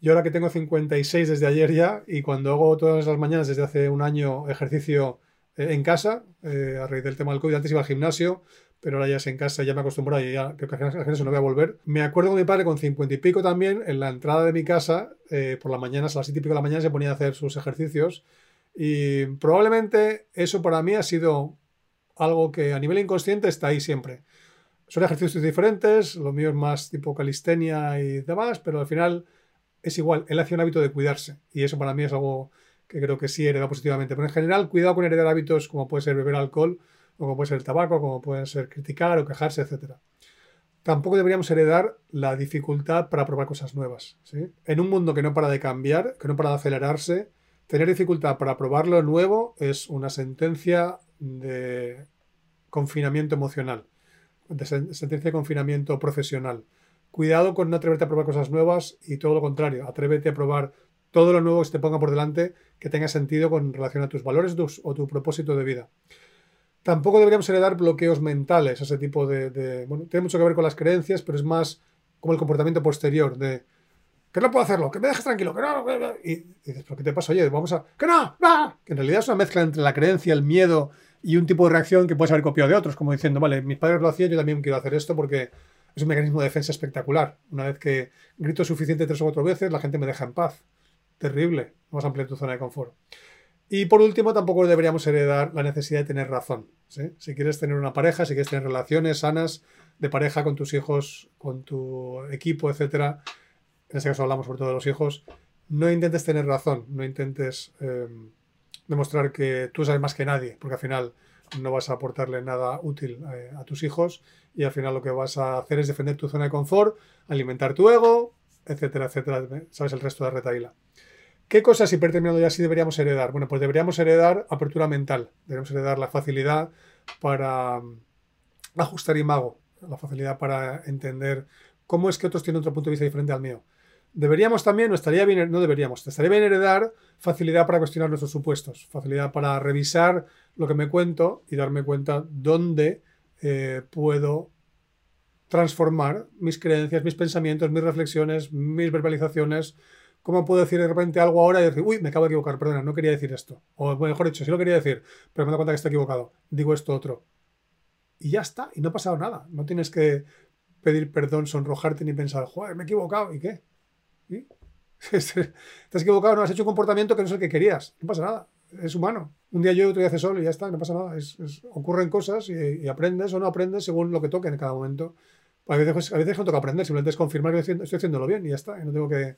yo ahora que tengo 56 desde ayer ya y cuando hago todas las mañanas desde hace un año ejercicio eh, en casa, eh, a raíz del tema del COVID, antes iba al gimnasio, pero ahora ya es en casa, ya me acostumbro y ya creo que al gimnasio no voy a volver. Me acuerdo de mi padre con 50 y pico también, en la entrada de mi casa, eh, por las mañanas, a las 7 y pico de la mañana, se ponía a hacer sus ejercicios y probablemente eso para mí ha sido algo que a nivel inconsciente está ahí siempre. Son ejercicios diferentes, lo mío es más tipo calistenia y demás, pero al final es igual, él hacía un hábito de cuidarse y eso para mí es algo que creo que sí hereda positivamente. Pero en general, cuidado con heredar hábitos como puede ser beber alcohol, o como puede ser el tabaco, como puede ser criticar o quejarse, etc. Tampoco deberíamos heredar la dificultad para probar cosas nuevas. En un mundo que no para de cambiar, que no para de acelerarse, tener dificultad para probar lo nuevo es una sentencia de confinamiento emocional, de sentencia de confinamiento profesional cuidado con no atreverte a probar cosas nuevas y todo lo contrario, atrévete a probar todo lo nuevo que se te ponga por delante que tenga sentido con relación a tus valores o tu propósito de vida. Tampoco deberíamos heredar bloqueos mentales, ese tipo de, Bueno, tiene mucho que ver con las creencias, pero es más como el comportamiento posterior de... Que no puedo hacerlo, que me dejes tranquilo, que no... Y, dices, ¿pero qué te pasa? Oye, vamos a... ¡Que no! ¡No! Que en realidad es una mezcla entre la creencia, el miedo y un tipo de reacción que puedes haber copiado de otros, como diciendo, vale, mis padres lo hacían, yo también quiero hacer esto porque es un mecanismo de defensa espectacular. Una vez que grito suficiente tres o cuatro veces, la gente me deja en paz. Terrible. Más amplia tu zona de confort. Y por último, tampoco deberíamos heredar la necesidad de tener razón. Si quieres tener una pareja, si quieres tener relaciones sanas de pareja con tus hijos, con tu equipo, etcétera, en este caso hablamos sobre todo de los hijos, no intentes tener razón, no intentes eh, demostrar que tú sabes más que nadie, porque al final no vas a aportarle nada útil eh, a tus hijos y al final lo que vas a hacer es defender tu zona de confort, alimentar tu ego, etcétera, etcétera. Sabes el resto de la retaíla. ¿Qué cosas, y terminado ya, sí deberíamos heredar? Bueno, pues deberíamos heredar apertura mental, deberíamos heredar la facilidad para mm, ajustar imago, la facilidad para entender cómo es que otros tienen otro punto de vista diferente al mío. Deberíamos también, no estaría bien, no deberíamos, estaría bien heredar facilidad para cuestionar nuestros supuestos, facilidad para revisar lo que me cuento y darme cuenta dónde eh, puedo transformar mis creencias, mis pensamientos, mis reflexiones, mis verbalizaciones. ¿Cómo puedo decir de repente algo ahora y decir, uy, me acabo de equivocar, perdona, no quería decir esto? O mejor dicho, sí lo quería decir, pero me doy cuenta que está equivocado. Digo esto otro. Y ya está, y no ha pasado nada. No tienes que pedir perdón, sonrojarte ni pensar, joder, me he equivocado, ¿y qué? ¿Y? Te has equivocado, no has hecho un comportamiento que no es el que querías. No pasa nada es humano. Un día yo, otro día hace sol y ya está, no pasa nada. ocurren cosas y, aprendes o no aprendes según lo que toque en cada momento. A veces, a veces no toca aprender, simplemente es confirmar que estoy, haciéndolo bien y ya está. Y no tengo que,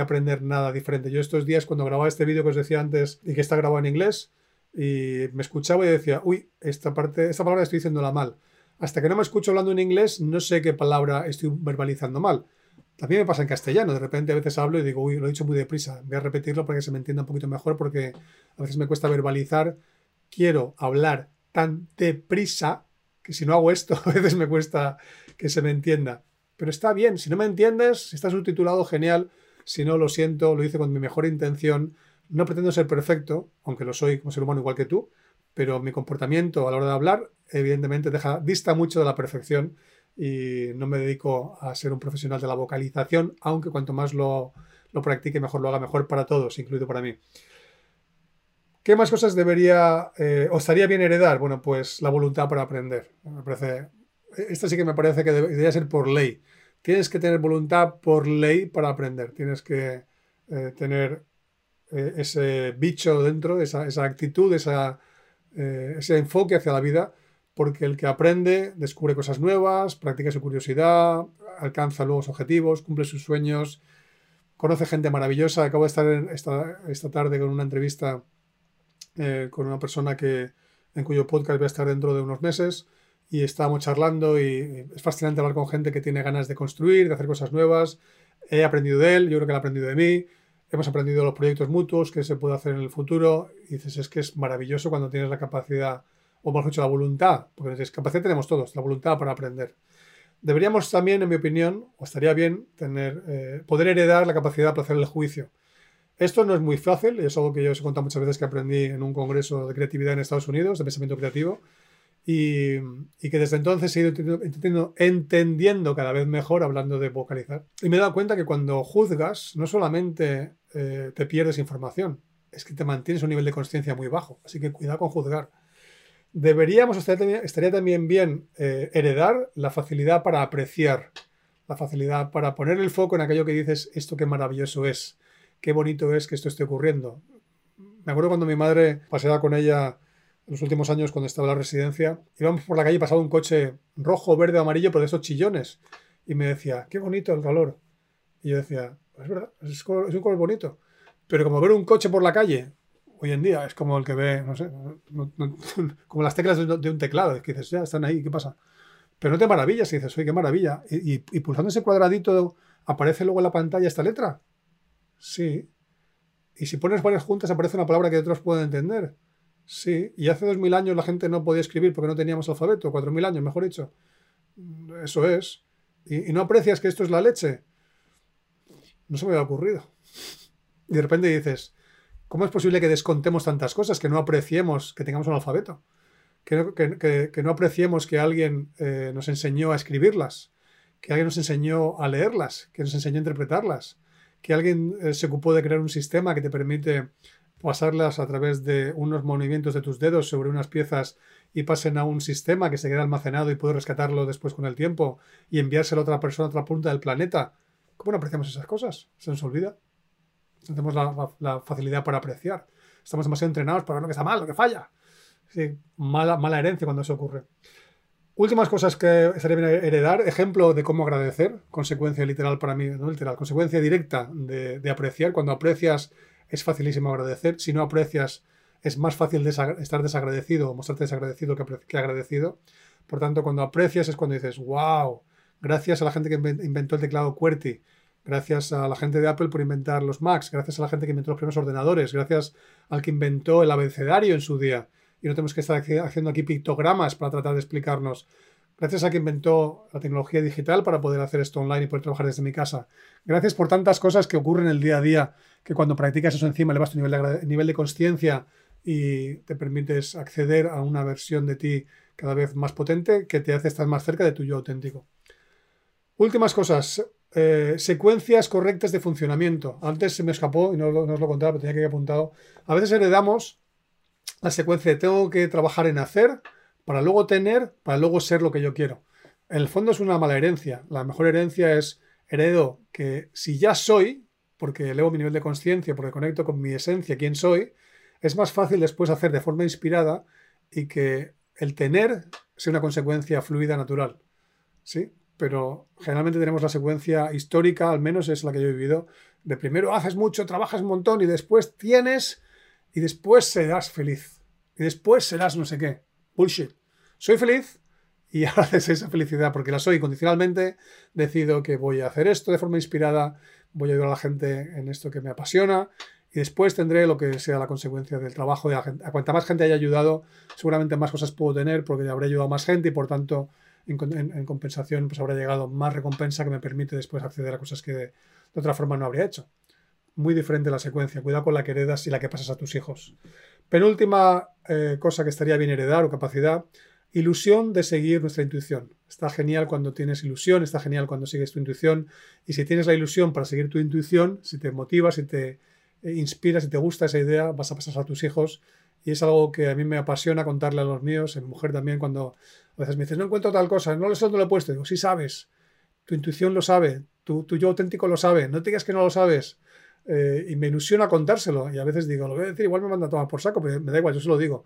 aprender nada diferente. Yo estos días, cuando grababa este vídeo que os decía antes y que está grabado en inglés, y me escuchaba y decía, uy, esta parte, esta palabra estoy diciéndola mal. Hasta que no me escucho hablando en inglés, no sé qué palabra estoy verbalizando mal. También me pasa en castellano, de repente a veces hablo y digo, uy, lo he dicho muy deprisa, voy a repetirlo para que se me entienda un poquito mejor porque a veces me cuesta verbalizar. Quiero hablar tan deprisa que si no hago esto, a veces me cuesta que se me entienda. Pero está bien, si no me entiendes, si está subtitulado, genial. Si no, lo siento, lo hice con mi mejor intención. No pretendo ser perfecto, aunque lo soy como ser humano igual que tú, pero mi comportamiento a la hora de hablar, evidentemente, deja, dista mucho de la perfección y no me dedico a ser un profesional de la vocalización, aunque cuanto más lo, lo practique, mejor lo haga, mejor para todos, incluido para mí. ¿Qué más cosas debería eh, o estaría bien heredar? Bueno, pues la voluntad para aprender. Me parece, esta sí que me parece que debería ser por ley. Tienes que tener voluntad por ley para aprender. Tienes que eh, tener eh, ese bicho dentro, esa, esa actitud, esa, ese enfoque hacia la vida, porque el que aprende descubre cosas nuevas, practica su curiosidad, alcanza nuevos objetivos, cumple sus sueños, conoce gente maravillosa. Acabo de estar esta, esta tarde con una entrevista eh, con una persona que, en cuyo podcast voy a estar dentro de unos meses y estábamos charlando y es fascinante hablar con gente que tiene ganas de construir, de hacer cosas nuevas. He aprendido de él, yo creo que él ha aprendido de mí. Hemos aprendido los proyectos mutuos que se puede hacer en el futuro. Y dices, es que es maravilloso cuando tienes la capacidad, o mejor dicho, la voluntad, porque capacidad tenemos todos, la voluntad para aprender. Deberíamos también, en mi opinión, o estaría bien, tener, eh, poder heredar la capacidad para hacer el juicio. Esto no es muy fácil, es algo que yo os he muchas veces que aprendí en un congreso de creatividad en Estados Unidos, de pensamiento creativo, y, que desde entonces he ido entendiendo, cada vez mejor hablando de vocalizar. Y me he dado cuenta que cuando juzgas, no solamente eh, te pierdes información, es que te mantienes un nivel de conciencia muy bajo. Así que cuidado con juzgar. Deberíamos, estaría también bien eh, heredar la facilidad para apreciar, la facilidad para poner el foco en aquello que dices, esto qué maravilloso es qué bonito es que esto esté ocurriendo. Me acuerdo cuando mi madre paseaba con ella en los últimos años cuando estaba en la residencia, íbamos por la calle y pasaba un coche rojo, verde, amarillo, pero de esos chillones. Y me decía, qué bonito el color. Y yo decía, es verdad, es, un color bonito. Pero como ver un coche por la calle, hoy en día es como el que ve, no sé, como las teclas de un teclado, es que dices, ya están ahí, ¿qué pasa? Pero no te maravillas y dices, oye, qué maravilla. Y, y, y pulsando ese cuadradito aparece luego en la pantalla esta letra. Sí. Y si pones varias juntas aparece una palabra que otros pueden entender. Sí. Y hace dos mil años la gente no podía escribir porque no teníamos alfabeto, cuatro mil años, mejor dicho. Eso es. Y, no aprecias que esto es la leche. No se me había ocurrido. Y de repente dices, ¿cómo es posible que descontemos tantas cosas, que no apreciemos que tengamos un alfabeto? Que, no apreciemos que alguien eh, nos enseñó a escribirlas, que alguien nos enseñó a leerlas, que nos enseñó a interpretarlas, que alguien eh, se ocupó de crear un sistema que te permite pasarlas a través de unos movimientos de tus dedos sobre unas piezas y pasen a un sistema que se queda almacenado y puede rescatarlo después con el tiempo y enviárselo a otra persona a otra punta del planeta. ¿Cómo no apreciamos esas cosas? Se nos olvida. No tenemos la, facilidad para apreciar. Estamos demasiado entrenados para ver lo que está mal, lo que falla. Mala, mala herencia cuando eso ocurre. Últimas cosas que estaría bien heredar. Ejemplo de cómo agradecer. Consecuencia literal para mí, no literal. Consecuencia directa de, apreciar. Cuando aprecias es facilísimo agradecer. Si no aprecias es más fácil estar desagradecido o mostrarte desagradecido que, agradecido. Por tanto, cuando aprecias es cuando dices, wow, gracias a la gente que inventó el teclado QWERTY, gracias a la gente de Apple por inventar los Macs, gracias a la gente que inventó los primeros ordenadores, gracias al que inventó el abecedario en su día y no tenemos que estar haciendo aquí pictogramas para tratar de explicarnos. Gracias a que inventó la tecnología digital para poder hacer esto online y poder trabajar desde mi casa. Gracias por tantas cosas que ocurren el día a día, que cuando practicas eso encima elevas tu nivel de, nivel de conciencia y te permites acceder a una versión de ti cada vez más potente que te hace estar más cerca de tu yo auténtico. Últimas cosas. Eh, secuencias correctas de funcionamiento. Antes se me escapó y no, os lo contaba, pero tenía que ir apuntado. A veces heredamos la secuencia de tengo que trabajar en hacer para luego tener, para luego ser lo que yo quiero. En el fondo es una mala herencia. La mejor herencia es heredo que si ya soy, porque elevo mi nivel de conciencia, porque conecto con mi esencia, quién soy, es más fácil después hacer de forma inspirada y que el tener sea una consecuencia fluida natural. ¿Sí? Pero generalmente tenemos la secuencia histórica, al menos es la que yo he vivido, de primero haces mucho, trabajas un montón y después tienes y después serás feliz. y después serás no sé qué. Bullshit. Soy feliz y ahora esa felicidad porque la soy incondicionalmente. Decido que voy a hacer esto de forma inspirada, voy a ayudar a la gente en esto que me apasiona y después tendré lo que sea la consecuencia del trabajo de la gente. A cuanta más gente haya ayudado, seguramente más cosas puedo tener porque habré ayudado a más gente y por tanto en, compensación pues habrá llegado más recompensa que me permite después acceder a cosas que de, otra forma no habría hecho. Muy diferente la secuencia. Cuidado con la que heredas y la que pasas a tus hijos. Penúltima eh, cosa que estaría bien heredar o capacidad, ilusión de seguir nuestra intuición. Está genial cuando tienes ilusión, está genial cuando sigues tu intuición. Y si tienes la ilusión para seguir tu intuición, si te motivas, si te eh, inspiras, si te gusta esa idea, vas a pasar a tus hijos. Y es algo que a mí me apasiona contarle a los míos, en mujer también, cuando a veces me dices, no encuentro tal cosa, no lo sé dónde lo he puesto. Digo, sí sabes, tu intuición lo sabe, tu, yo auténtico lo sabe, no te digas que no lo sabes. Eh, y me ilusiona contárselo. Y a veces digo, lo voy a decir, igual me manda a tomar por saco, pero me da igual, yo se lo digo.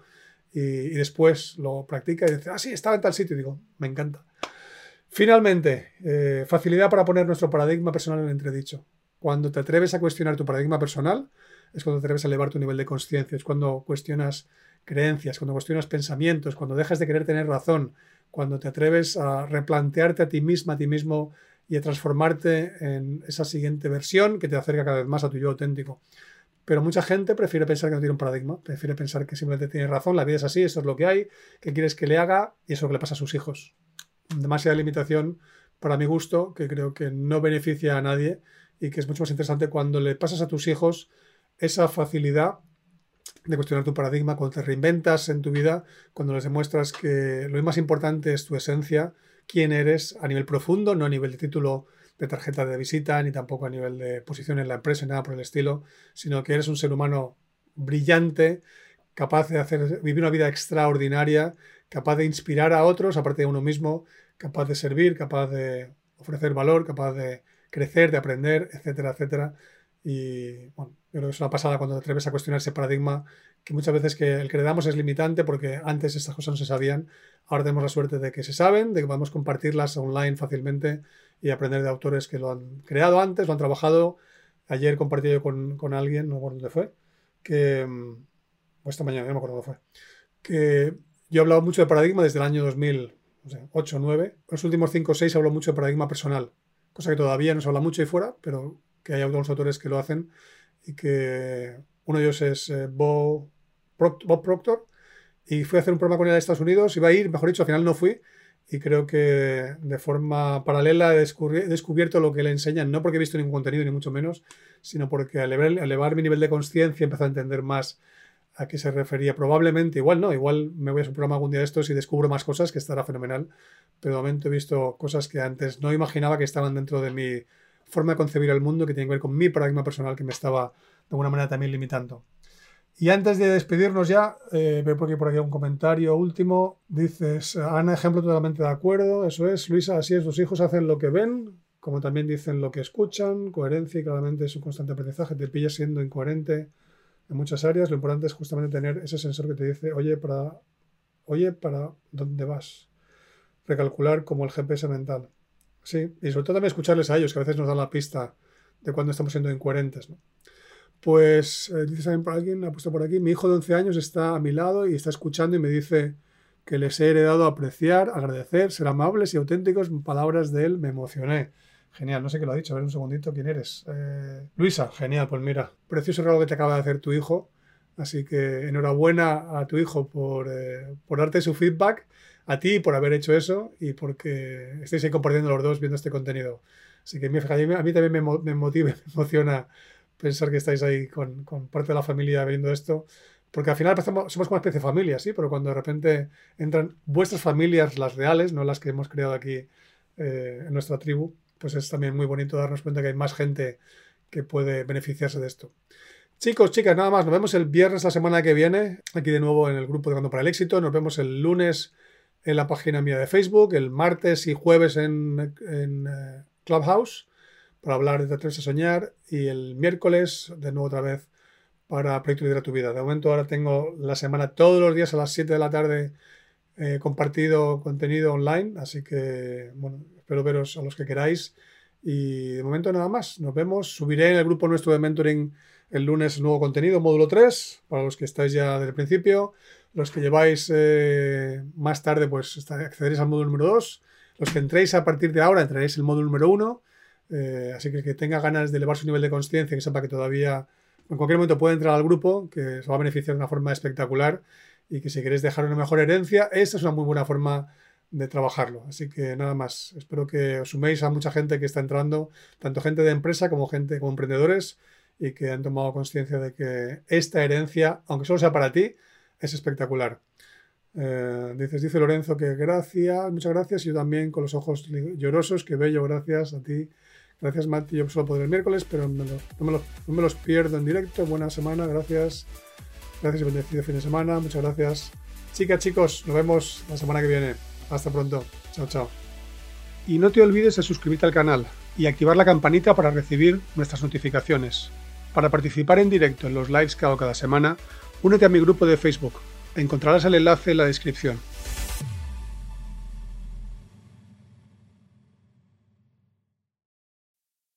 Y, después lo practica y dice, ah, sí, estaba en tal sitio. Y digo, me encanta. Finalmente, eh, facilidad para poner nuestro paradigma personal en entredicho. Cuando te atreves a cuestionar tu paradigma personal, es cuando te atreves a elevar tu nivel de conciencia, es cuando cuestionas creencias, cuando cuestionas pensamientos, cuando dejas de querer tener razón, cuando te atreves a replantearte a ti misma, a ti mismo y a transformarte en esa siguiente versión que te acerca cada vez más a tu yo auténtico. Pero mucha gente prefiere pensar que no tiene un paradigma, prefiere pensar que simplemente tiene razón, la vida es así, eso es lo que hay, que quieres que le haga y eso es lo que le pasa a sus hijos. Demasiada limitación para mi gusto, que creo que no beneficia a nadie y que es mucho más interesante cuando le pasas a tus hijos esa facilidad de cuestionar tu paradigma, cuando te reinventas en tu vida, cuando les demuestras que lo más importante es tu esencia, quién eres a nivel profundo, no a nivel de título de tarjeta de visita, ni tampoco a nivel de posición en la empresa, ni nada por el estilo, sino que eres un ser humano brillante, capaz de hacer, vivir una vida extraordinaria, capaz de inspirar a otros, aparte de uno mismo, capaz de servir, capaz de ofrecer valor, capaz de crecer, de aprender, etcétera, etcétera. Y bueno, yo creo que es una pasada cuando te atreves a cuestionar ese paradigma que muchas veces que el que le damos es limitante porque antes estas cosas no se sabían. Ahora tenemos la suerte de que se saben, de que podemos compartirlas online fácilmente y aprender de autores que lo han creado antes, lo han trabajado. Ayer compartí yo con, con alguien, no recuerdo dónde fue, que, o esta mañana, no me acuerdo dónde fue, que yo he hablado mucho de paradigma desde el año 2008 o 9. Los últimos 5 o 6 hablo mucho de paradigma personal, cosa que todavía no se habla mucho ahí fuera, pero que hay algunos autores que lo hacen y que uno de ellos es eh, Bob, Proctor y fui a hacer un programa con él en Estados Unidos, iba a ir, mejor dicho, al final no fui y creo que de forma paralela he, descubierto lo que le enseñan, no porque he visto ningún contenido ni mucho menos, sino porque al elevar, mi nivel de conciencia empecé a entender más a qué se refería. Probablemente, igual no, igual me voy a un programa algún día de estos y descubro más cosas que estará fenomenal, pero de momento he visto cosas que antes no imaginaba que estaban dentro de mi forma de concebir el mundo que tiene que ver con mi paradigma personal que me estaba de alguna manera también limitando. Y antes de despedirnos ya, eh, veo por aquí, por aquí un comentario último. Dices, Ana, ejemplo totalmente de acuerdo, eso es, Luisa, así es, los hijos hacen lo que ven, como también dicen lo que escuchan, coherencia y claramente es un constante aprendizaje, te pillas siendo incoherente en muchas áreas, lo importante es justamente tener ese sensor que te dice, oye, para, oye, ¿para dónde vas? Recalcular como el GPS mental. Sí, y sobre todo también escucharles a ellos, que a veces nos dan la pista de cuando estamos siendo incoherentes. Pues, eh, dice también por alguien, ha puesto por aquí, mi hijo de 11 años está a mi lado y está escuchando y me dice que les he heredado apreciar, agradecer, ser amables y auténticos. Palabras de él, me emocioné. Genial, no sé qué lo ha dicho, a ver un segundito, ¿quién eres? Eh, Luisa, genial, pues mira, precioso regalo que te acaba de hacer tu hijo. Así que enhorabuena a tu hijo por, eh, por darte su feedback a ti por haber hecho eso y porque estéis ahí compartiendo los dos viendo este contenido. Así que a mí también me, me motiva, me emociona pensar que estáis ahí con, con, parte de la familia viendo esto. Porque al final somos como una especie de familia, sí, pero cuando de repente entran vuestras familias, las reales, no las que hemos creado aquí eh, en nuestra tribu, pues es también muy bonito darnos cuenta que hay más gente que puede beneficiarse de esto. Chicos, chicas, nada más. Nos vemos el viernes la semana que viene, aquí de nuevo en el grupo de Cuando para el Éxito. Nos vemos el lunes en la página mía de Facebook, el martes y jueves en, eh, Clubhouse para hablar de Atreves a Soñar y el miércoles de nuevo otra vez para Proyecto Lidera tu Vida. De momento ahora tengo la semana todos los días a las 7 de la tarde eh, compartido contenido online, así que bueno, espero veros a los que queráis y de momento nada más. Nos vemos. Subiré en el grupo nuestro de mentoring el lunes nuevo contenido, módulo 3, para los que estáis ya desde el principio. Los que lleváis eh, más tarde, pues accederéis al módulo número 2. Los que entréis a partir de ahora, entraréis el módulo número 1. Eh, así que el que tenga ganas de elevar su nivel de conciencia, que sepa que todavía en cualquier momento puede entrar al grupo, que se va a beneficiar de una forma espectacular y que si queréis dejar una mejor herencia, esta es una muy buena forma de trabajarlo. Así que nada más, espero que os suméis a mucha gente que está entrando, tanto gente de empresa como gente como emprendedores y que han tomado conciencia de que esta herencia, aunque solo sea para ti, es espectacular. Eh, dices, dice Lorenzo que gracias, muchas gracias. Y yo también con los ojos llorosos, que bello, gracias a ti. Gracias, Mati. Yo solo podré el miércoles, pero no, me los, pierdo en directo. Buena semana, gracias. Gracias y bendecido fin de semana. Muchas gracias. Chicas, chicos, nos vemos la semana que viene. Hasta pronto. Chao, chao. Y no te olvides de suscribirte al canal y activar la campanita para recibir nuestras notificaciones. Para participar en directo en los lives que hago cada semana, únete a mi grupo de Facebook. Encontrarás el enlace en la descripción.